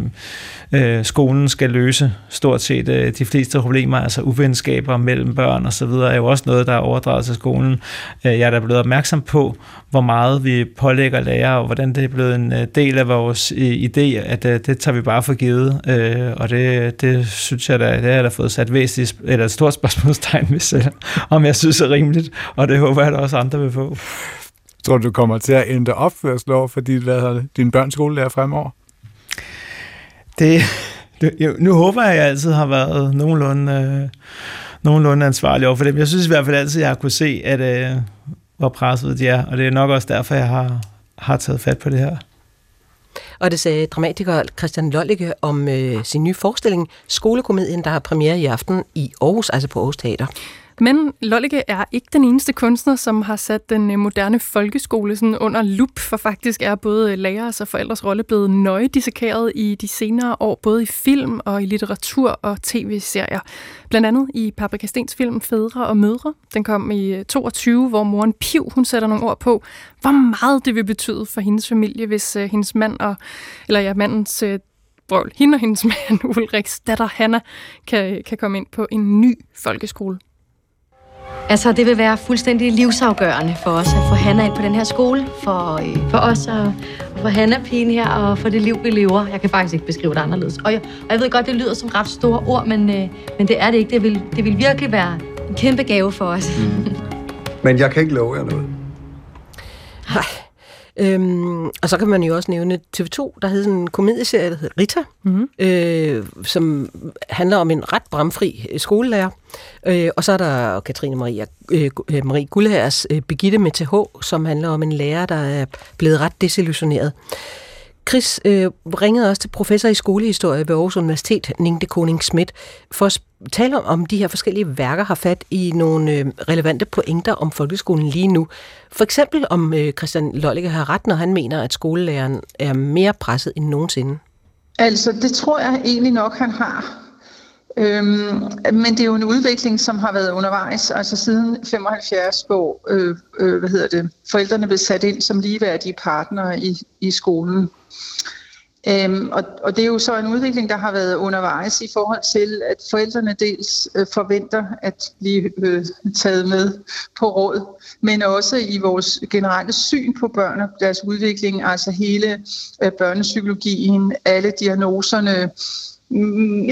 [SPEAKER 8] øh, skolen skal løse stort set øh, de fleste problemer, altså uvenskaber mellem børn og så videre, er jo også noget, der er overdraget til skolen. Øh, jeg er da blevet opmærksom på, hvor meget vi pålægger lærere, og hvordan det er blevet en øh, del af vores øh, idé, at øh, det tager vi bare for givet, øh, og det, det synes jeg da, det har jeg da fået sat væsentligt, eller et stort spørgsmålstegn ved selv, om jeg synes er rimeligt, og det håber jeg, at også andre vil få.
[SPEAKER 9] Tror du, du kommer til at ændre opførsel over for dit, hvad din børns skolelærer fremover?
[SPEAKER 8] Det, det, jo, nu håber jeg, at jeg altid har været nogenlunde, øh, nogenlunde ansvarlig over for dem. Jeg synes i hvert fald altid, at jeg har kunne se, at øh, hvor presset de er, og det er nok også derfor, jeg har, har taget fat på det her.
[SPEAKER 1] Og det sagde dramatiker Christian Lollicke om øh, sin nye forestilling, Skolekomedien, der har premiere i aften i Aarhus, altså på Aarhus Teater.
[SPEAKER 2] Men Lollike er ikke den eneste kunstner, som har sat den øh, moderne folkeskole sådan under lup, for faktisk er både øh, lærers og forældres rolle blevet nøje dissekeret i de senere år, både i film og i litteratur og tv-serier. Blandt andet i Paprika Stens film Fædre og Mødre. Den kom i øh, 22, hvor moren Piv hun sætter nogle ord på, hvor meget det vil betyde for hendes familie, hvis hendes mand og, eller ja, mandens uh, brøl, hende og hendes mand Ulriks datter Hanna kan, kan komme ind på en ny folkeskole.
[SPEAKER 10] Altså, det vil være fuldstændig livsafgørende for os at få Hanna ind på den her skole, for, øh, for os at, at få Hanna pigen her og for det liv, vi lever. Jeg kan faktisk ikke beskrive det anderledes. Og jeg, og jeg ved godt, det lyder som ret store ord, men, øh, men det er det ikke. Det vil, det vil virkelig være en kæmpe gave for os. Mm.
[SPEAKER 11] Men jeg kan ikke love jer noget.
[SPEAKER 1] Nej. Øhm, og så kan man jo også nævne TV2, der hedder sådan en komedieserie, der hedder Rita, mm-hmm. øh, som handler om en ret bramfri skolelærer. Øh, og så er der Katrine Maria, øh, Marie Gullhærs øh, Begitte med TH, som handler om en lærer, der er blevet ret desillusioneret. Chris øh, ringede også til professor i skolehistorie ved Aarhus Universitet, Ningde Koning Schmidt, for at tale om, de her forskellige værker har fat i nogle øh, relevante pointer om folkeskolen lige nu. For eksempel om øh, Christian Lollike har ret, når han mener, at skolelæreren er mere presset end nogensinde.
[SPEAKER 12] Altså, det tror jeg egentlig nok, han har. Øhm, men det er jo en udvikling, som har været undervejs, altså siden 75, hvor øh, øh, hvad hedder det, forældrene blev sat ind som ligeværdige partnere i, i skolen. Øhm, og, og det er jo så en udvikling, der har været undervejs i forhold til, at forældrene dels øh, forventer at blive øh, taget med på råd, men også i vores generelle syn på børn og deres udvikling, altså hele øh, børnepsykologien, alle diagnoserne,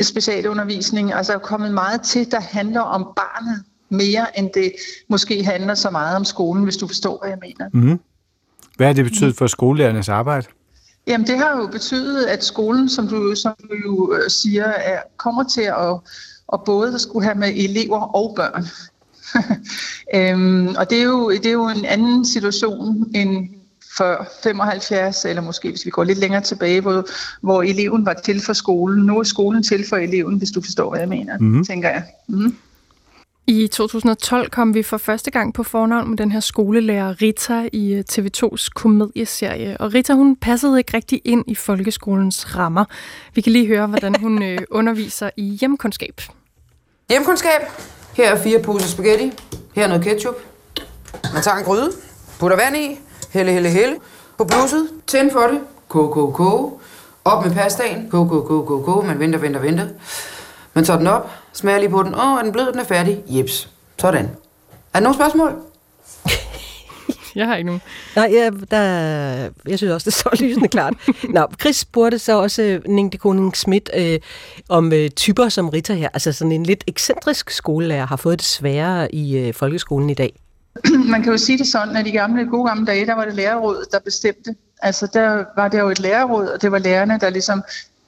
[SPEAKER 12] specialundervisning, altså er kommet meget til, der handler om barnet mere, end det måske handler så meget om skolen, hvis du forstår, hvad jeg mener.
[SPEAKER 9] Mm-hmm. Hvad har det betydet for skolelærernes arbejde?
[SPEAKER 12] Jamen det har jo betydet, at skolen, som du, som du jo øh, siger, er, kommer til at, at både skulle have med elever og børn. øhm, og det er, jo, det er jo en anden situation end før 75, eller måske hvis vi går lidt længere tilbage, hvor, hvor eleven var til for skolen. Nu er skolen til for eleven, hvis du forstår, hvad jeg mener, mm-hmm. tænker jeg. Mm-hmm.
[SPEAKER 2] I 2012 kom vi for første gang på fornavn med den her skolelærer Rita i øh, TV2's komedieserie. Og Rita, hun passede ikke rigtig ind i folkeskolens rammer. Vi kan lige høre, hvordan hun øh, underviser i hjemkundskab.
[SPEAKER 13] Hjemkundskab. Her er fire poser spaghetti. Her er noget ketchup. Man tager en gryde, putter vand i, helle, helle, helle. På blusset, tænd for det, koge, koge, koge. Op med pastaen, koge, koge, koge, koge, koge. Man venter, venter, venter. Man tager den op, smager lige på den. Åh, er den blød, den er færdig? Jeps. Sådan. Er der nogle spørgsmål?
[SPEAKER 2] Jeg har ikke nogen.
[SPEAKER 1] Nej, ja, der, jeg synes også, det står lysende klart. Nå, Chris spurgte så også uh, øh, Ningde Koning Schmidt uh, om uh, typer som Rita her. Altså sådan en lidt ekscentrisk skolelærer har fået det sværere i uh, folkeskolen i dag.
[SPEAKER 12] Man kan jo sige det sådan, at i gamle, gode gamle dage, der var det lærerrådet, der bestemte. Altså der var det jo et lærerråd, og det var lærerne, der ligesom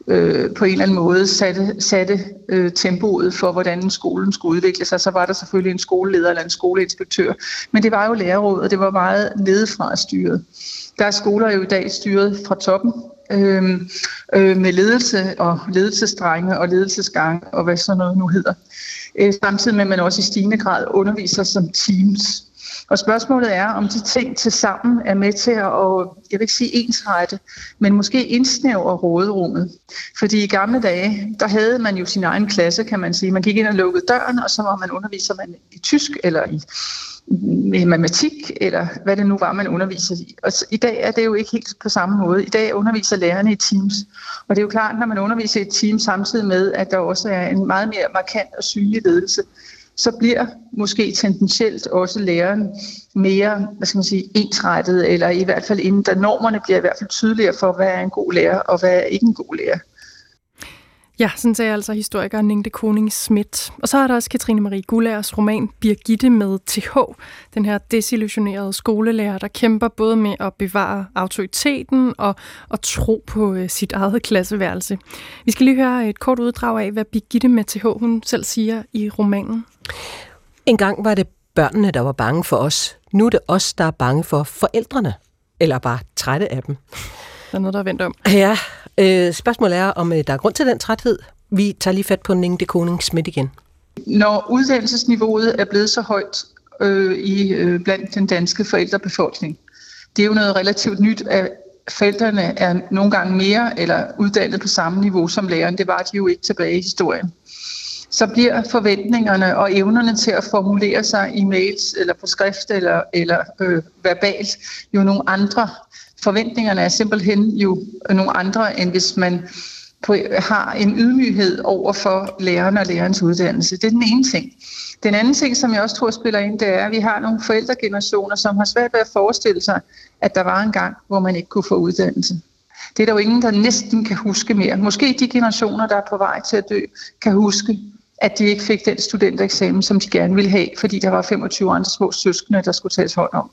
[SPEAKER 12] øh, på en eller anden måde satte, satte øh, tempoet for, hvordan skolen skulle udvikle sig. Så var der selvfølgelig en skoleleder eller en skoleinspektør. Men det var jo lærerrådet, og det var meget nedefra styret. Der er skoler jo i dag styret fra toppen, øh, øh, med ledelse og ledelsesdrenge og ledelsesgang og hvad sådan noget nu hedder. Øh, samtidig med, at man også i stigende grad underviser som teams. Og spørgsmålet er, om de ting til sammen er med til at, og jeg vil ikke sige ensrette, men måske indsnævre råderummet. Fordi i gamle dage, der havde man jo sin egen klasse, kan man sige. Man gik ind og lukkede døren, og så var man underviser man i tysk eller i med matematik, eller hvad det nu var, man underviser i. Og i dag er det jo ikke helt på samme måde. I dag underviser lærerne i teams. Og det er jo klart, når man underviser i et team samtidig med, at der også er en meget mere markant og synlig ledelse, så bliver måske tendentielt også læreren mere hvad skal man sige, ensrettet, eller i hvert fald inden, da normerne bliver i hvert fald tydeligere for, hvad er en god lærer, og hvad er ikke en god lærer.
[SPEAKER 2] Ja, sådan sagde altså historiker Ningde Koning Schmidt. Og så er der også Katrine Marie Gullagers roman Birgitte med TH, den her desillusionerede skolelærer, der kæmper både med at bevare autoriteten og at tro på øh, sit eget klasseværelse. Vi skal lige høre et kort uddrag af, hvad Birgitte med TH hun selv siger i romanen.
[SPEAKER 1] En gang var det børnene, der var bange for os. Nu er det os, der er bange for forældrene. Eller bare trætte af dem.
[SPEAKER 2] Der er noget, der er vendt om.
[SPEAKER 1] Ja, øh, spørgsmålet er, om øh, der er grund til den træthed. Vi tager lige fat på Ninge de Koning Schmidt igen.
[SPEAKER 12] Når uddannelsesniveauet er blevet så højt øh, i øh, blandt den danske forældrebefolkning, det er jo noget relativt nyt, at forældrene er nogle gange mere eller uddannet på samme niveau som læreren. Det var de jo ikke tilbage i historien så bliver forventningerne og evnerne til at formulere sig i mails eller på skrift eller, eller øh, verbalt jo nogle andre. Forventningerne er simpelthen jo nogle andre, end hvis man på, har en ydmyghed over for læreren og lærerens uddannelse. Det er den ene ting. Den anden ting, som jeg også tror spiller ind, det er, at vi har nogle forældregenerationer, som har svært ved at forestille sig, at der var en gang, hvor man ikke kunne få uddannelse. Det er der jo ingen, der næsten kan huske mere. Måske de generationer, der er på vej til at dø, kan huske, at de ikke fik den studentereksamen, som de gerne ville have, fordi der var 25 andre små søskende, der skulle tages hånd om.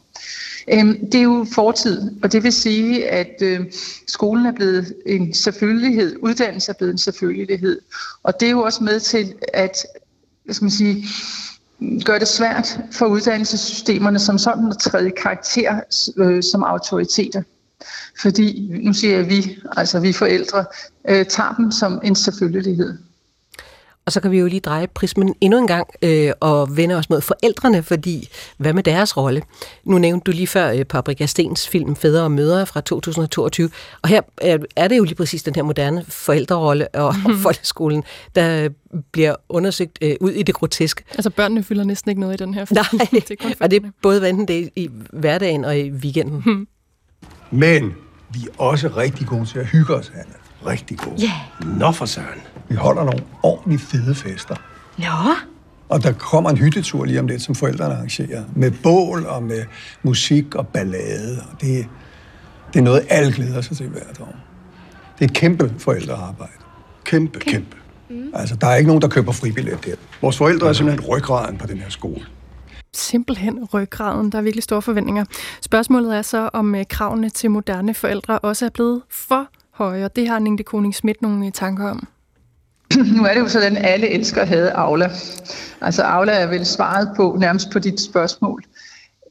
[SPEAKER 12] Øhm, det er jo fortid, og det vil sige, at øhm, skolen er blevet en selvfølgelighed, uddannelse er blevet en selvfølgelighed, og det er jo også med til at hvad skal man sige, gøre det svært for uddannelsessystemerne som sådan at træde karakter øh, som autoriteter. Fordi, nu siger jeg vi, altså vi forældre, øh, tager dem som en selvfølgelighed.
[SPEAKER 1] Og så kan vi jo lige dreje prismen endnu en gang øh, og vende os mod forældrene, fordi hvad med deres rolle? Nu nævnte du lige før øh, Paprika Stens film Fædre og Mødre fra 2022, og her er, er det jo lige præcis den her moderne forældrerolle og mm. folkeskolen, der bliver undersøgt øh, ud i det groteske.
[SPEAKER 2] Altså børnene fylder næsten ikke noget i den her film.
[SPEAKER 1] Nej, det er kun og det er både enten det i hverdagen og i weekenden. Hmm.
[SPEAKER 11] Men vi er også rigtig gode til at hygge os, Anna. Rigtig gode.
[SPEAKER 10] Ja.
[SPEAKER 11] Nå for søren. Vi holder nogle ordentligt fede fester.
[SPEAKER 10] Nå.
[SPEAKER 11] Og der kommer en hyttetur lige om lidt, som forældrene arrangerer. Med bål og med musik og ballade. Og det, det er noget, alle glæder sig til hvert år. Det er et kæmpe forældrearbejde. Kæmpe, kæmpe. kæmpe. Mm. Altså, der er ikke nogen, der køber fribillet der. Vores forældre er simpelthen ryggraden på den her skole.
[SPEAKER 2] Simpelthen ryggraden. Der er virkelig store forventninger. Spørgsmålet er så, om øh, kravene til moderne forældre også er blevet for høje, og det har Ningde Koning Schmidt nogle øh, tanker om.
[SPEAKER 12] nu er det jo sådan, at alle elsker at have Aula. Altså Aula er vel svaret på nærmest på dit spørgsmål.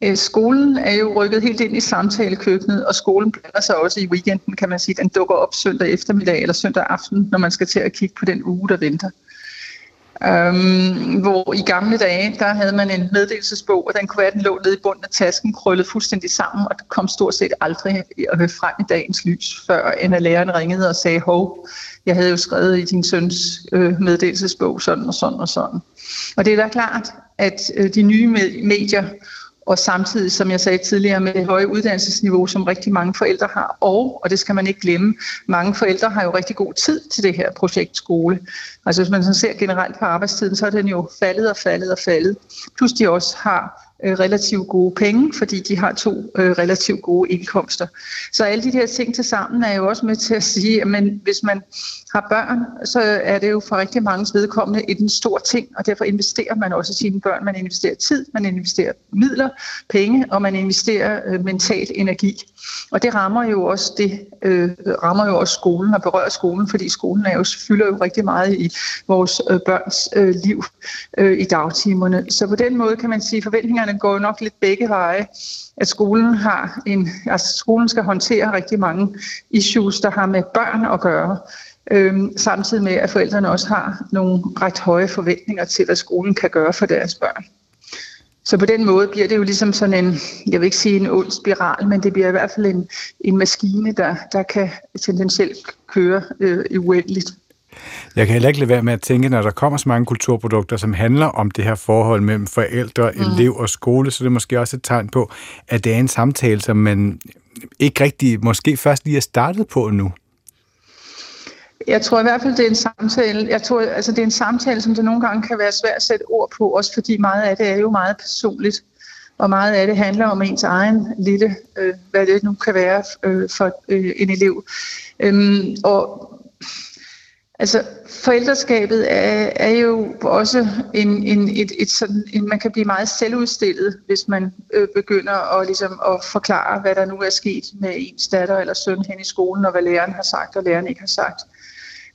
[SPEAKER 12] Øh, skolen er jo rykket helt ind i samtalekøkkenet, og skolen blander sig også i weekenden, kan man sige. Den dukker op søndag eftermiddag eller søndag aften, når man skal til at kigge på den uge, der venter. Øhm, hvor i gamle dage, der havde man en meddelelsesbog, og den kunne være, at den lå nede i bunden af tasken, krøllet fuldstændig sammen, og det kom stort set aldrig frem i dagens lys, før en af læreren ringede og sagde, hov, jeg havde jo skrevet i din søns øh, meddelelsesbog sådan og sådan og sådan. Og det er da klart, at øh, de nye medier og samtidig, som jeg sagde tidligere, med det høje uddannelsesniveau, som rigtig mange forældre har. Og, og det skal man ikke glemme, mange forældre har jo rigtig god tid til det her projekt skole. Altså hvis man så ser generelt på arbejdstiden, så er den jo faldet og faldet og faldet. Plus de også har øh, relativt gode penge, fordi de har to øh, relativt gode indkomster. Så alle de der ting til sammen er jo også med til at sige, at man, hvis man har børn, så er det jo for rigtig mange vedkommende en stor ting, og derfor investerer man også i sine børn. Man investerer tid, man investerer midler, penge, og man investerer øh, mental energi. Og det rammer jo også det øh, rammer jo også skolen og berører skolen, fordi skolen er jo, fylder jo rigtig meget i vores øh, børns øh, liv øh, i dagtimerne. Så på den måde kan man sige, at forventningerne går nok lidt begge veje at skolen har en, altså skolen skal håndtere rigtig mange issues, der har med børn at gøre. Øhm, samtidig med, at forældrene også har nogle ret høje forventninger til, hvad skolen kan gøre for deres børn. Så på den måde bliver det jo ligesom sådan en, jeg vil ikke sige en ond spiral, men det bliver i hvert fald en, en maskine, der, der kan tendentielt køre øh, uendeligt.
[SPEAKER 9] Jeg kan heller ikke lade være med at tænke, når der kommer så mange kulturprodukter, som handler om det her forhold mellem forældre, mm. elev og skole, så det er måske også et tegn på, at det er en samtale, som man ikke rigtig, måske først lige er startet på nu.
[SPEAKER 12] Jeg tror i hvert fald, det er en samtale. Jeg tror, altså, det er en samtale, som det nogle gange kan være svært at sætte ord på, også fordi meget af det er jo meget personligt. Og meget af det handler om ens egen lille, øh, hvad det nu kan være øh, for øh, en elev. Øhm, og Altså, forældreskabet er, er jo også en, en, et, et sådan, en, man kan blive meget selvudstillet, hvis man øh, begynder at, ligesom, at forklare, hvad der nu er sket med ens datter eller søn hen i skolen, og hvad læreren har sagt, og læreren ikke har sagt.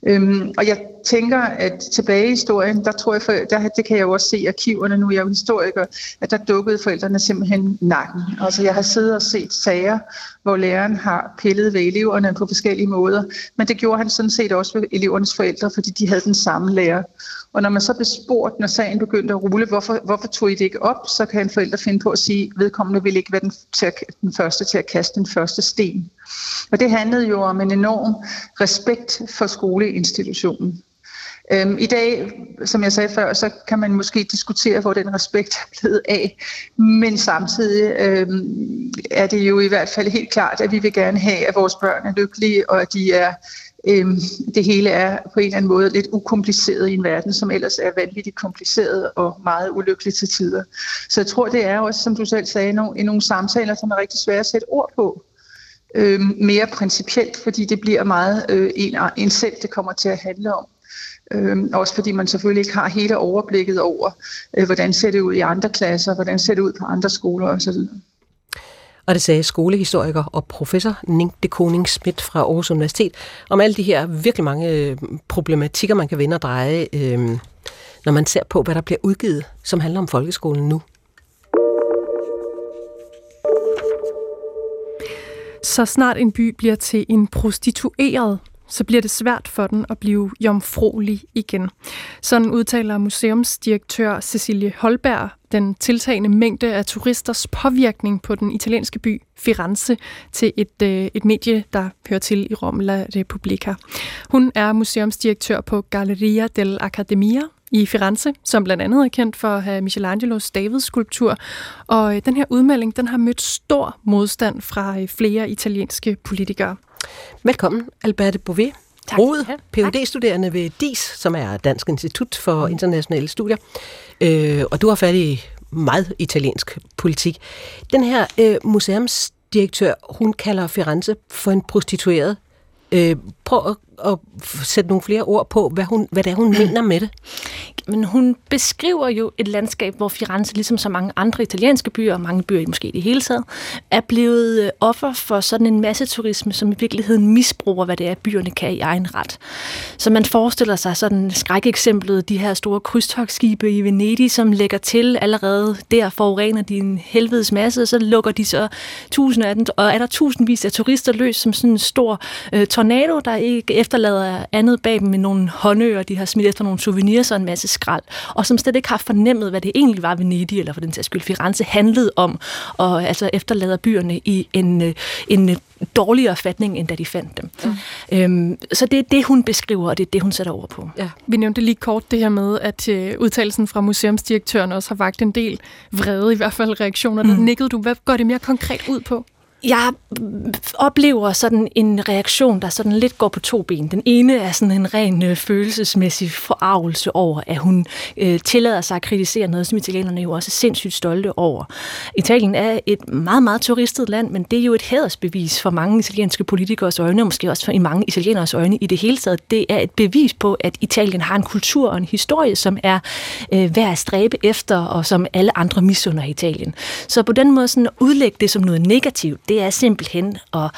[SPEAKER 12] Øhm, og jeg tænker, at tilbage i historien, der tror jeg, for, der, det kan jeg jo også se i arkiverne, nu er jeg jo historiker, at der dukkede forældrene simpelthen nakken. Altså jeg har siddet og set sager, hvor læreren har pillet ved eleverne på forskellige måder, men det gjorde han sådan set også ved elevernes forældre, fordi de havde den samme lærer. Og når man så blev spurgt, når sagen begyndte at rulle, hvorfor, hvorfor tog I det ikke op, så kan en forælder finde på at sige, at vedkommende ville ikke være den, til at, den første til at kaste den første sten. Og det handlede jo om en enorm respekt for skoleinstitutionen. Øhm, I dag, som jeg sagde før, så kan man måske diskutere, hvor den respekt er blevet af. Men samtidig øhm, er det jo i hvert fald helt klart, at vi vil gerne have, at vores børn er lykkelige, og at de er Øhm, det hele er på en eller anden måde lidt ukompliceret i en verden, som ellers er vanvittigt kompliceret og meget ulykkelig til tider. Så jeg tror, det er også, som du selv sagde, nogle, i nogle samtaler, som er rigtig svære at sætte ord på. Øhm, mere principielt, fordi det bliver meget øh, en, en selv, det kommer til at handle om. Øhm, også fordi man selvfølgelig ikke har hele overblikket over, øh, hvordan ser det ud i andre klasser, hvordan ser det ud på andre skoler osv.
[SPEAKER 1] Og det sagde skolehistoriker og professor Nink de Koning Schmidt fra Aarhus Universitet om alle de her virkelig mange øh, problematikker, man kan vende og dreje, øh, når man ser på, hvad der bliver udgivet, som handler om folkeskolen nu.
[SPEAKER 2] Så snart en by bliver til en prostitueret, så bliver det svært for den at blive jomfrolig igen. Sådan udtaler museumsdirektør Cecilie Holberg den tiltagende mængde af turisters påvirkning på den italienske by Firenze til et, øh, et medie, der hører til i Rom La Repubblica. Hun er museumsdirektør på Galleria dell'Accademia i Firenze, som blandt andet er kendt for at have Michelangelos Davids skulptur. Og øh, den her udmelding den har mødt stor modstand fra øh, flere italienske politikere.
[SPEAKER 1] Velkommen, Alberte Bouvet. Tak. Rod, Ph.D.-studerende ved DIS, som er Dansk Institut for mm. Internationale Studier. Øh, og du har fat i meget italiensk politik. Den her øh, museumsdirektør, hun kalder Firenze for en prostitueret. Øh, prøv at at sætte nogle flere ord på, hvad, hun, hvad det er, hun mener med det?
[SPEAKER 14] Men hun beskriver jo et landskab, hvor Firenze, ligesom så mange andre italienske byer, og mange byer måske i det hele taget, er blevet øh, offer for sådan en masse turisme, som i virkeligheden misbruger, hvad det er, byerne kan i egen ret. Så man forestiller sig sådan skrækeksemplet, de her store krydstogsskibe i Venedig, som lægger til allerede der, forurener de en helvedes masse, og så lukker de så tusinder af dem, og er der tusindvis af turister løs som sådan en stor øh, tornado, der ikke efterlader andet bag dem med nogle håndører, de har smidt efter nogle souvenirs og en masse skrald, og som slet ikke har fornemmet, hvad det egentlig var Venedig, eller for den sags skyld Firenze, handlede om, og altså efterlader byerne i en, øh, en øh, dårligere fatning, end da de fandt dem. Mm. Øhm, så det er det, hun beskriver, og det er det, hun sætter over på.
[SPEAKER 2] Ja. Vi nævnte lige kort det her med, at øh, udtalelsen fra museumsdirektøren også har vagt en del vrede, i hvert fald reaktioner. Mm. Der nikkede du. Hvad går det mere konkret ud på?
[SPEAKER 14] Jeg oplever sådan en reaktion, der sådan lidt går på to ben. Den ene er sådan en ren øh, følelsesmæssig forarvelse over, at hun øh, tillader sig at kritisere noget, som italienerne jo også er sindssygt stolte over. Italien er et meget, meget turistet land, men det er jo et hædersbevis for mange italienske politikers øjne, og måske også for i mange italieners øjne i det hele taget. Det er et bevis på, at Italien har en kultur og en historie, som er øh, værd at stræbe efter, og som alle andre misunder Italien. Så på den måde sådan at udlægge det som noget negativt, det er simpelthen at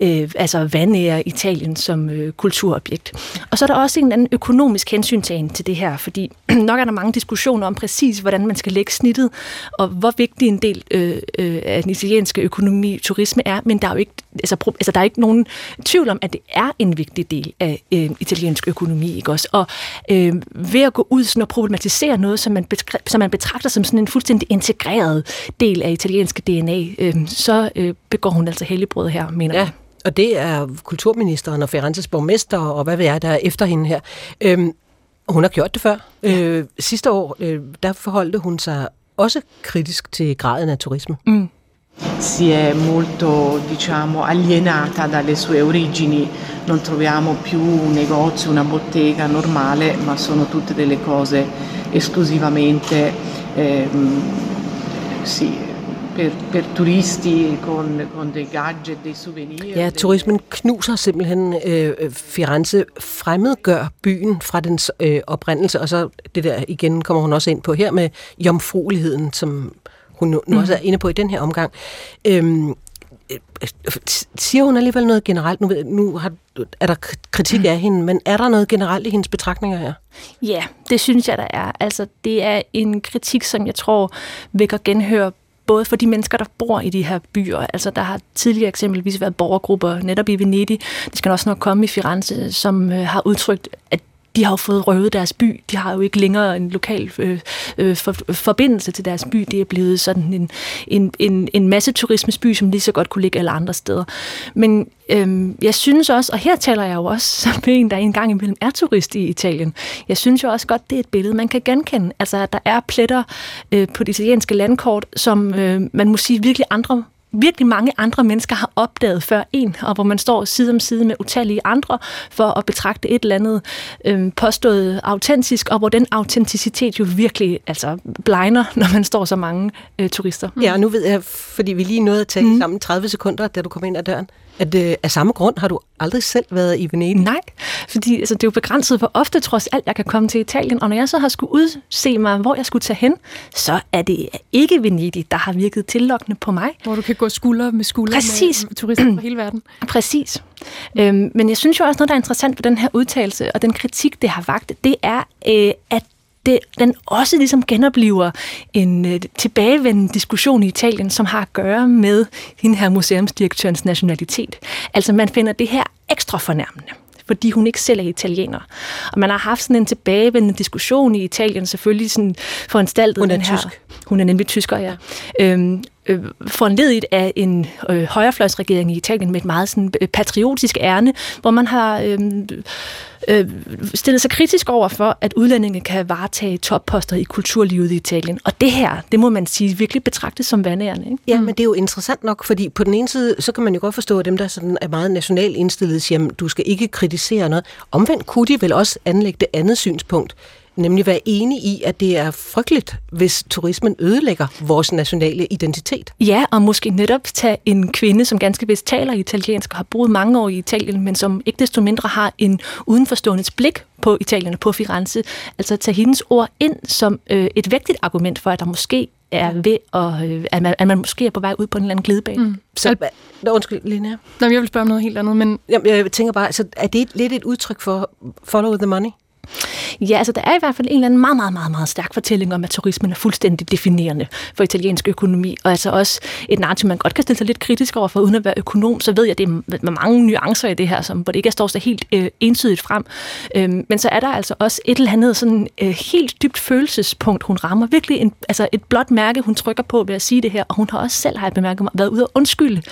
[SPEAKER 14] øh, altså vandære Italien som øh, kulturobjekt. Og så er der også en anden økonomisk hensyntagen til det her, fordi nok er der mange diskussioner om præcis, hvordan man skal lægge snittet, og hvor vigtig en del øh, øh, af den italienske økonomi turisme er, men der er jo ikke, altså, altså, der er ikke nogen tvivl om, at det er en vigtig del af øh, italiensk økonomi. Ikke også? Og øh, ved at gå ud sådan og problematisere noget, som man, som man betragter som sådan en fuldstændig integreret del af italienske DNA, øh, så øh, begår hun altså helligbrød her, mener ja. jeg.
[SPEAKER 1] Og det er kulturministeren og Ferrantes borgmester, og hvad ved jeg, der er efter hende her. Øhm, hun har gjort det før. Ja. Øh, sidste år, øh, der forholdte hun sig også kritisk til graden af turisme. Mm.
[SPEAKER 15] Si è molto diciamo alienata dalle sue origini, non troviamo più un negozio, una bottega normale, ma sono tutte delle cose esclusivamente eh, sì, per, per turisti con, con dei gadget, dei souvenirs.
[SPEAKER 1] Ja, turismen knuser simpelthen øh, Firenze, fremmedgør byen fra dens øh, oprindelse, og så det der igen kommer hun også ind på her med jomfrueligheden, som hun nu, nu mm. også er inde på i den her omgang. Øhm, siger hun alligevel noget generelt? Nu, nu har, er der kritik af hende, men er der noget generelt i hendes betragtninger her?
[SPEAKER 14] Ja, det synes jeg, der er. Altså, det er en kritik, som jeg tror vækker genhør både for de mennesker, der bor i de her byer. Altså, der har tidligere eksempelvis været borgergrupper netop i Venedig, det skal også nok komme i Firenze, som øh, har udtrykt, at de har jo fået røvet deres by. De har jo ikke længere en lokal øh, øh, for, forbindelse til deres by. Det er blevet sådan en, en, en, en masse turismesby, som lige så godt kunne ligge alle andre steder. Men øh, jeg synes også, og her taler jeg jo også som en, der engang imellem er turist i Italien, jeg synes jo også godt, det er et billede, man kan genkende. Altså, at der er pletter øh, på det italienske landkort, som øh, man må sige virkelig andre virkelig mange andre mennesker har opdaget før en, og hvor man står side om side med utallige andre for at betragte et eller andet øh, påstået autentisk, og hvor den autenticitet jo virkelig altså blinder, når man står så mange øh, turister.
[SPEAKER 1] Ja, og nu ved jeg, fordi vi lige nåede at tale mm. sammen 30 sekunder, da du kom ind ad døren, at øh, af samme grund har du aldrig selv været i Venedig?
[SPEAKER 14] Nej, fordi altså, det er jo begrænset, hvor ofte trods alt jeg kan komme til Italien, og når jeg så har skulle udse mig, hvor jeg skulle tage hen, så er det ikke Venedig, der har virket tillokkende på mig.
[SPEAKER 2] Hvor du kan gå skulder med skulder
[SPEAKER 14] Præcis.
[SPEAKER 2] med turister fra hele verden.
[SPEAKER 14] Præcis. Øhm, men jeg synes jo også, noget, der er interessant ved den her udtalelse, og den kritik, det har vagt, det er, øh, at det, den også ligesom genoplever en øh, tilbagevendende diskussion i Italien, som har at gøre med hende her museumsdirektørens nationalitet. Altså man finder det her ekstra fornærmende fordi hun ikke selv er italiener. Og man har haft sådan en tilbagevendende diskussion i Italien, selvfølgelig sådan foranstaltet
[SPEAKER 1] Hun er
[SPEAKER 14] den her...
[SPEAKER 1] tysk.
[SPEAKER 14] Hun er nemlig tysker, ja. Øhm, øh, foranledet af en øh, højrefløjsregering i Italien med et meget sådan, øh, patriotisk ærne, hvor man har øh, øh, stillet sig kritisk over for, at udlændinge kan varetage topposter i kulturlivet i Italien. Og det her, det må man sige, virkelig betragtes som vandærende. Ikke?
[SPEAKER 1] Ja, men det er jo interessant nok, fordi på den ene side, så kan man jo godt forstå, at dem, der sådan er meget nationalt indstillet, siger, at du skal ikke kritisere noget. Omvendt kunne de vel også anlægge det andet synspunkt, nemlig være enige i, at det er frygteligt, hvis turismen ødelægger vores nationale identitet.
[SPEAKER 14] Ja, og måske netop tage en kvinde, som ganske vist taler italiensk og har boet mange år i Italien, men som ikke desto mindre har en udenforståendes blik på Italien og på Firenze. Altså tage hendes ord ind som øh, et vægtigt argument for, at der måske er ved, at, øh, at, man, at man måske er på vej ud på en eller anden glidebane. Mm.
[SPEAKER 1] Så, Al- undskyld, Linnea.
[SPEAKER 2] Nå, jeg vil spørge om noget helt andet, men...
[SPEAKER 1] Jamen, jeg tænker bare, så er det lidt et udtryk for follow the money?
[SPEAKER 14] Ja, altså der er i hvert fald en eller anden meget, meget, meget, meget stærk fortælling om, at turismen er fuldstændig definerende for italiensk økonomi, og altså også et narrativ, man godt kan stille sig lidt kritisk over for, uden at være økonom, så ved jeg, at det er mange nuancer i det her, som, hvor det ikke står så helt øh, entydigt frem. Øhm, men så er der altså også et eller andet sådan øh, helt dybt følelsespunkt, hun rammer. Virkelig en, altså et blåt mærke, hun trykker på ved at sige det her, og hun har også selv, har jeg bemærket mig, været ude at undskylde.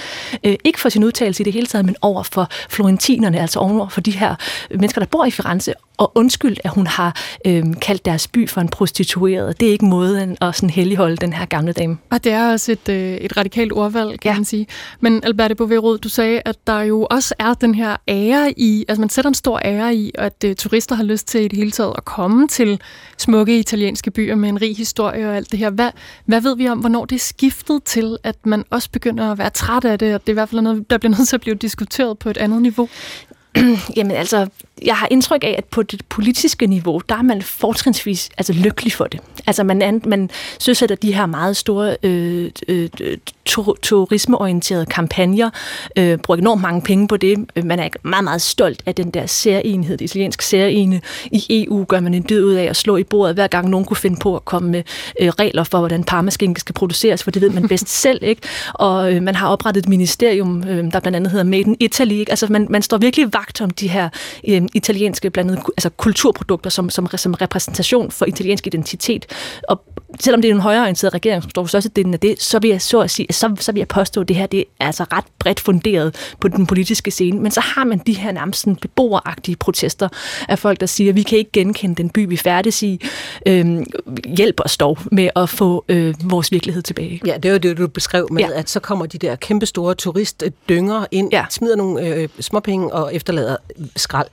[SPEAKER 14] Øh, ikke for sin udtalelse i det hele taget, men over for florentinerne, altså over for de her mennesker, der bor i Firenze, og undskyld, at hun har øh, kaldt deres by for en prostitueret. Det er ikke måden at sådan helligholde den her gamle dame.
[SPEAKER 2] Og det er også et, øh, et radikalt ordvalg, kan ja. man sige. Men Alberte Bouverud, du sagde, at der jo også er den her ære i, altså man sætter en stor ære i, at øh, turister har lyst til i det hele taget at komme til smukke italienske byer med en rig historie og alt det her. Hvad, hvad ved vi om, hvornår det er skiftet til, at man også begynder at være træt af det, og det er i hvert fald noget, der bliver nødt til at blive diskuteret på et andet niveau?
[SPEAKER 14] Jamen altså, jeg har indtryk af, at på det politiske niveau, der er man fortrinsvis altså, lykkelig for det. Altså man, man søsætter de her meget store øh, øh, tur, turismeorienterede kampagner, øh, bruger enormt mange penge på det. Man er meget, meget stolt af den der særenhed, det italienske særene. I EU gør man en død ud af at slå i bordet, hver gang nogen kunne finde på at komme med øh, regler for, hvordan parmaskinke skal produceres, for det ved man bedst selv. ikke. Og øh, man har oprettet et ministerium, øh, der blandt andet hedder Made in Italy. Ikke? Altså man, man står virkelig vagt om de her øh, italienske blandt andet, altså kulturprodukter som, som, som repræsentation for italiensk identitet. Og selvom det er en højreorienteret regering, som står for størstedelen af det, så vil jeg så at sige, så, så vil jeg påstå, at det her det er altså ret bredt funderet på den politiske scene. Men så har man de her nærmest sådan beboeragtige protester af folk, der siger, at vi kan ikke genkende den by, vi færdes i. Øhm, hjælp os dog med at få øh, vores virkelighed tilbage.
[SPEAKER 1] Ja, det er jo det, du beskrev med, ja. at så kommer de der kæmpestore turistdynger ind, ja. smider nogle øh, småpenge og efterlader skrald.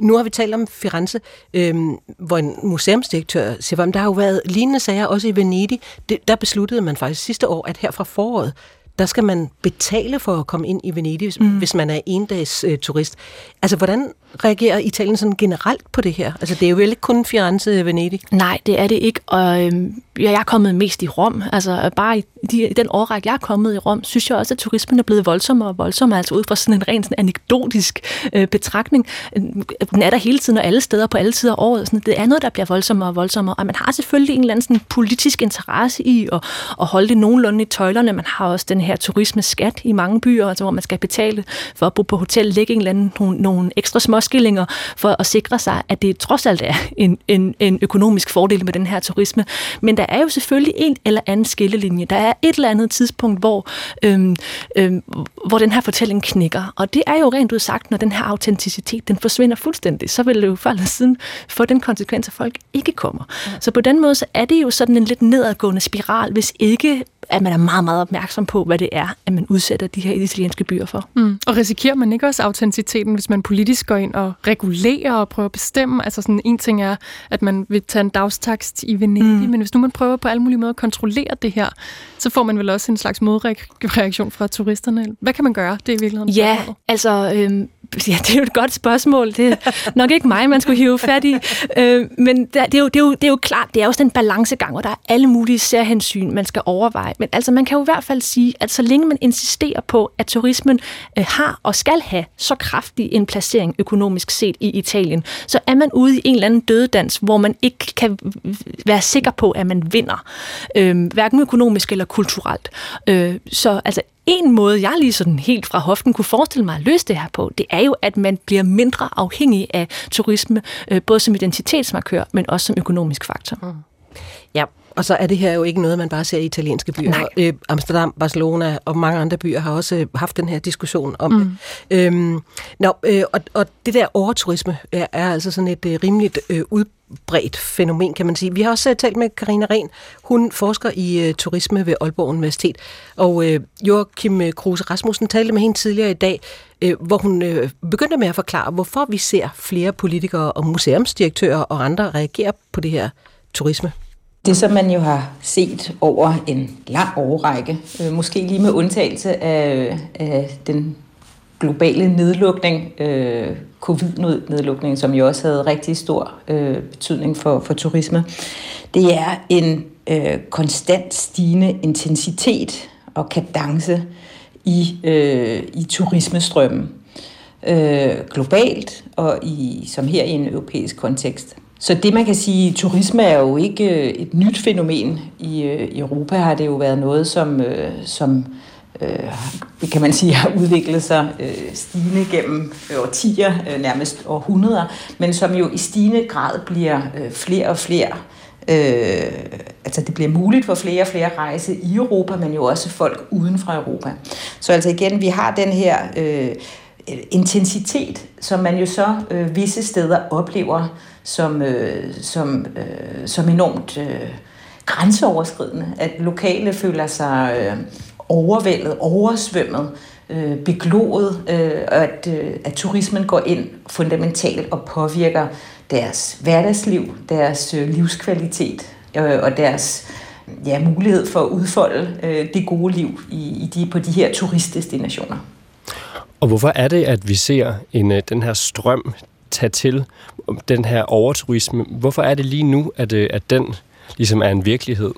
[SPEAKER 1] Nu har vi talt om Firenze, øhm, hvor en museumsdirektør siger, at der har jo været lignende sager også i Venedig. Det, der besluttede man faktisk sidste år, at her fra foråret, der skal man betale for at komme ind i Venedig, mm. hvis man er endags øh, turist. Altså, hvordan reagerer Italien sådan generelt på det her? Altså, det er jo ikke kun Firenze Venedig?
[SPEAKER 14] Nej, det er det ikke, og øh, jeg er kommet mest i Rom. Altså, bare i, de, i den årrække, jeg er kommet i Rom, synes jeg også, at turismen er blevet voldsommere og voldsommere, altså ud fra sådan en rent sådan anekdotisk øh, betragtning. Den er der hele tiden og alle steder på alle tider af året. Sådan, det er noget, der bliver voldsommere og voldsommere, og man har selvfølgelig en eller anden sådan, politisk interesse i at, at holde det nogenlunde i tøjlerne. Man har også den her turismeskat i mange byer, altså, hvor man skal betale for at bo på hotel, lægge en eller anden, nogle, nogle ekstra småskillinger for at sikre sig, at det trods alt er en, en, en økonomisk fordel med den her turisme. Men der er jo selvfølgelig en eller anden skillelinje. Der er et eller andet tidspunkt, hvor, øhm, øhm, hvor den her fortælling knækker. Og det er jo rent ud sagt, når den her autenticitet den forsvinder fuldstændig, så vil det jo før eller siden få den konsekvens, at folk ikke kommer. Ja. Så på den måde så er det jo sådan en lidt nedadgående spiral, hvis ikke at man er meget, meget opmærksom på, hvad det er, at man udsætter de her italienske byer for.
[SPEAKER 2] Mm. Og risikerer man ikke også autenticiteten, hvis man politisk går ind og regulerer og prøver at bestemme? Altså sådan en ting er, at man vil tage en dagstakst i Venedig, mm. men hvis nu man prøver på alle mulige måder at kontrollere det her, så får man vel også en slags modreaktion fra turisterne. Hvad kan man gøre? Det er i virkeligheden
[SPEAKER 14] Ja, altså... Øhm, Ja, det er jo et godt spørgsmål. Det er nok ikke mig, man skulle hive fat i. Øh, men det er, jo, det, er jo, det er jo klart, det er jo sådan en balancegang, og der er alle mulige særhensyn, man skal overveje. Men altså, man kan jo i hvert fald sige, at så længe man insisterer på, at turismen øh, har og skal have så kraftig en placering økonomisk set i Italien, så er man ude i en eller anden dødedans, hvor man ikke kan være sikker på, at man vinder. Øh, hverken økonomisk eller kulturelt. Øh, så altså, en måde, jeg lige sådan helt fra hoften kunne forestille mig at løse det her på, det er jo, at man bliver mindre afhængig af turisme, øh, både som identitetsmarkør, men også som økonomisk faktor. Mm.
[SPEAKER 1] Ja, og så er det her jo ikke noget, man bare ser i italienske byer. Nej. Øh, Amsterdam, Barcelona og mange andre byer har også haft den her diskussion om mm. det. Øhm, nå, øh, og, og det der overturisme er, er altså sådan et øh, rimeligt øh, udbredt fænomen, kan man sige. Vi har også uh, talt med Karina Ren. Hun forsker i uh, turisme ved Aalborg Universitet. Og uh, Joachim Kruse Rasmussen talte med hende tidligere i dag, uh, hvor hun uh, begyndte med at forklare, hvorfor vi ser flere politikere og museumsdirektører og andre reagere på det her turisme.
[SPEAKER 16] Det, som man jo har set over en lang årrække, øh, måske lige med undtagelse af, af den globale nedlukning, øh, covid-nedlukningen, som jo også havde rigtig stor øh, betydning for, for turisme, det er en øh, konstant stigende intensitet og kadence i, øh, i turismestrømmen. Øh, globalt og i, som her i en europæisk kontekst. Så det man kan sige, turisme er jo ikke øh, et nyt fænomen. I, øh, i Europa har det jo været noget, som, øh, som øh, kan man sige, har udviklet sig øh, stigende gennem årtier, øh, nærmest århundreder, men som jo i stigende grad bliver øh, flere og flere. Øh, altså det bliver muligt for flere og flere rejse i Europa, men jo også folk uden for Europa. Så altså igen, vi har den her øh, intensitet, som man jo så øh, visse steder oplever som, øh, som, øh, som enormt øh, grænseoverskridende. At lokale føler sig øh, overvældet, oversvømmet, øh, beglået, øh, og at, øh, at turismen går ind fundamentalt og påvirker deres hverdagsliv, deres øh, livskvalitet øh, og deres ja, mulighed for at udfolde øh, det gode liv i, i de, på de her turistdestinationer.
[SPEAKER 17] Og hvorfor er det, at vi ser en, øh, den her strøm tage til den her overturisme? Hvorfor er det lige nu, at, øh, at den ligesom er en virkelighed?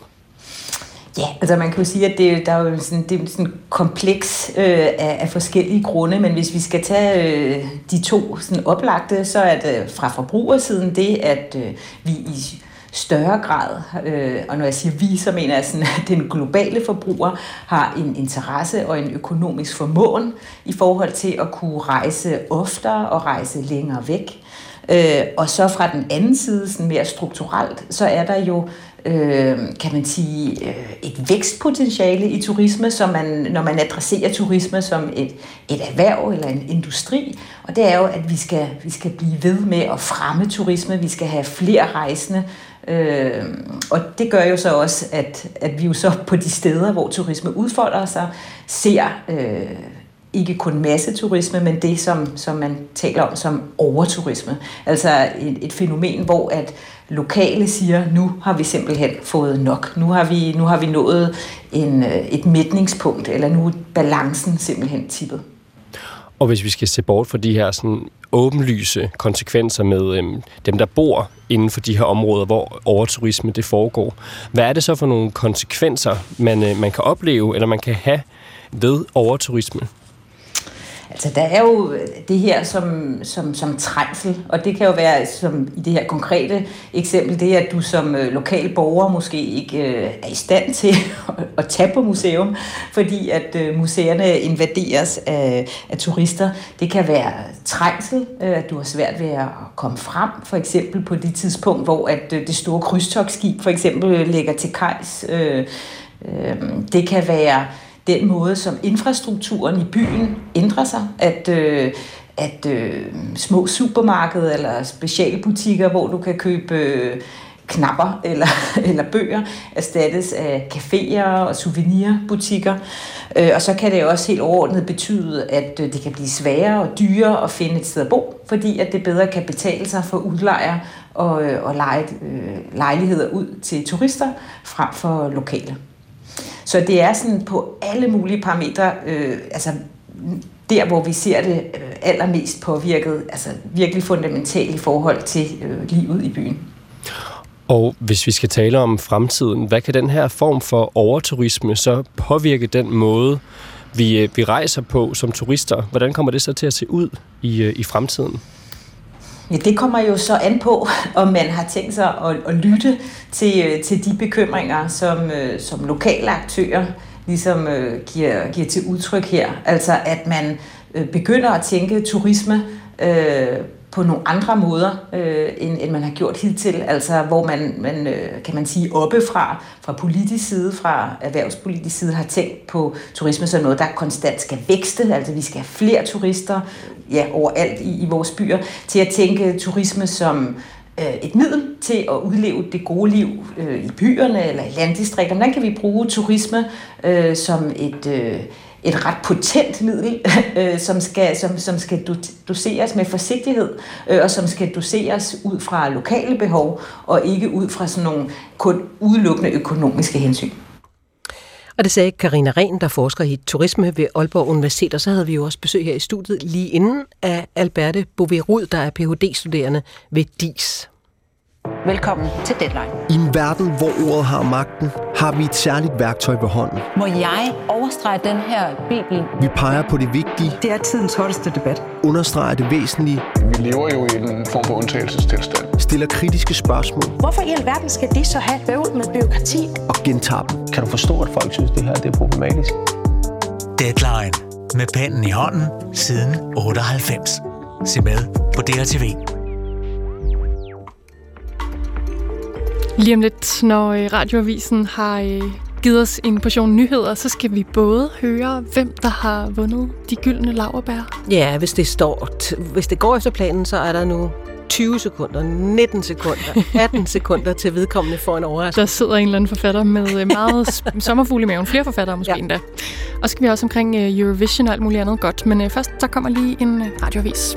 [SPEAKER 16] Ja, altså man kan jo sige, at det, der er jo sådan, det er sådan kompleks øh, af, af forskellige grunde, men hvis vi skal tage øh, de to sådan oplagte, så er det fra forbrugersiden det, at øh, vi i større grad, øh, og når jeg siger vi, så mener jeg sådan, at den globale forbruger har en interesse og en økonomisk formåen i forhold til at kunne rejse oftere og rejse længere væk. Øh, og så fra den anden side, sådan mere strukturelt, så er der jo øh, kan man sige, øh, et vækstpotentiale i turisme, som man, når man adresserer turisme som et, et erhverv eller en industri. Og det er jo, at vi skal, vi skal blive ved med at fremme turisme, vi skal have flere rejsende, Øh, og det gør jo så også, at, at vi jo så på de steder, hvor turisme udfolder sig, ser øh, ikke kun masseturisme, men det, som, som man taler om som overturisme. Altså et, et fænomen, hvor at lokale siger, nu har vi simpelthen fået nok. Nu har vi, nu har vi nået en, øh, et mætningspunkt, eller nu er balancen simpelthen tippet.
[SPEAKER 17] Og hvis vi skal se bort fra de her sådan åbenlyse konsekvenser med øhm, dem, der bor inden for de her områder, hvor overturisme det foregår, hvad er det så for nogle konsekvenser, man, øh, man kan opleve, eller man kan have ved overturisme?
[SPEAKER 16] Altså, der er jo øh, det her som, som, som trængsel, og det kan jo være, som i det her konkrete eksempel, det at du som øh, lokal borger måske ikke øh, er i stand til at, at tage på museum, fordi at øh, museerne invaderes af, af turister. Det kan være trængsel, øh, at du har svært ved at komme frem, for eksempel på det tidspunkt, hvor at øh, det store krydstogsskib for eksempel øh, ligger til kajs. Øh, øh, det kan være den måde, som infrastrukturen i byen ændrer sig, at, øh, at øh, små supermarkeder eller specialbutikker, hvor du kan købe, øh, knapper eller, eller bøger erstattes af caféer og souvenirbutikker. Øh, og så kan det også helt overordnet betyde, at øh, det kan blive sværere og dyrere at finde et sted at bo, fordi at det bedre kan betale sig for udlejere og, øh, og lege øh, lejligheder ud til turister frem for lokale. Så det er sådan på alle mulige parametre, øh, altså der, hvor vi ser det øh, allermest påvirket, altså virkelig fundamentalt i forhold til øh, livet i byen.
[SPEAKER 17] Og hvis vi skal tale om fremtiden, hvad kan den her form for overturisme så påvirke den måde, vi, øh, vi rejser på som turister? Hvordan kommer det så til at se ud i, øh, i fremtiden?
[SPEAKER 16] Ja, det kommer jo så an på, om man har tænkt sig at, at lytte til, øh, til de bekymringer, som, øh, som lokale aktører ligesom øh, giver, giver til udtryk her. Altså at man begynder at tænke turisme øh, på nogle andre måder, øh, end, end man har gjort hidtil. Altså hvor man, man øh, kan man sige, oppefra, fra politisk side, fra erhvervspolitisk side, har tænkt på turisme som noget, der konstant skal vækste. Altså vi skal have flere turister ja, overalt i, i vores byer, til at tænke turisme som øh, et middel til at udleve det gode liv øh, i byerne eller i landdistrikterne. Hvordan kan vi bruge turisme øh, som et... Øh, et ret potent middel, øh, som, skal, som, som skal doseres med forsigtighed, øh, og som skal doseres ud fra lokale behov, og ikke ud fra sådan nogle kun udelukkende økonomiske hensyn.
[SPEAKER 1] Og det sagde Karina Ren, der forsker i turisme ved Aalborg Universitet, og så havde vi jo også besøg her i studiet lige inden af Alberte Bouverud, der er Ph.D.-studerende ved DIS.
[SPEAKER 18] Velkommen til Deadline.
[SPEAKER 19] I en verden, hvor ordet har magten, har vi et særligt værktøj ved hånden.
[SPEAKER 18] Må jeg overstrege den her bibel?
[SPEAKER 19] Vi peger på det vigtige.
[SPEAKER 18] Det er tidens hotteste debat.
[SPEAKER 19] Understreger det væsentlige.
[SPEAKER 20] Vi lever jo i en form for undtagelsestilstand.
[SPEAKER 19] Stiller kritiske spørgsmål.
[SPEAKER 18] Hvorfor i alverden skal de så have bøvl med byråkrati?
[SPEAKER 19] Og gentager dem.
[SPEAKER 20] Kan du forstå, at folk synes, det her det er problematisk?
[SPEAKER 21] Deadline. Med pennen i hånden siden 98. Se med på DRTV.
[SPEAKER 2] Lige om lidt, når øh, radioavisen har øh, givet os en portion nyheder, så skal vi både høre, hvem der har vundet de gyldne laverbær.
[SPEAKER 1] Ja, hvis det, står, hvis det går efter planen, så er der nu 20 sekunder, 19 sekunder, 18 sekunder til vedkommende for en overraskelse.
[SPEAKER 2] Der sidder en eller anden forfatter med øh, meget sommerfugle i maven. Flere forfattere måske ja. endda. Og så skal vi også omkring Eurovision og alt muligt andet godt. Men først, så kommer lige en radioavis.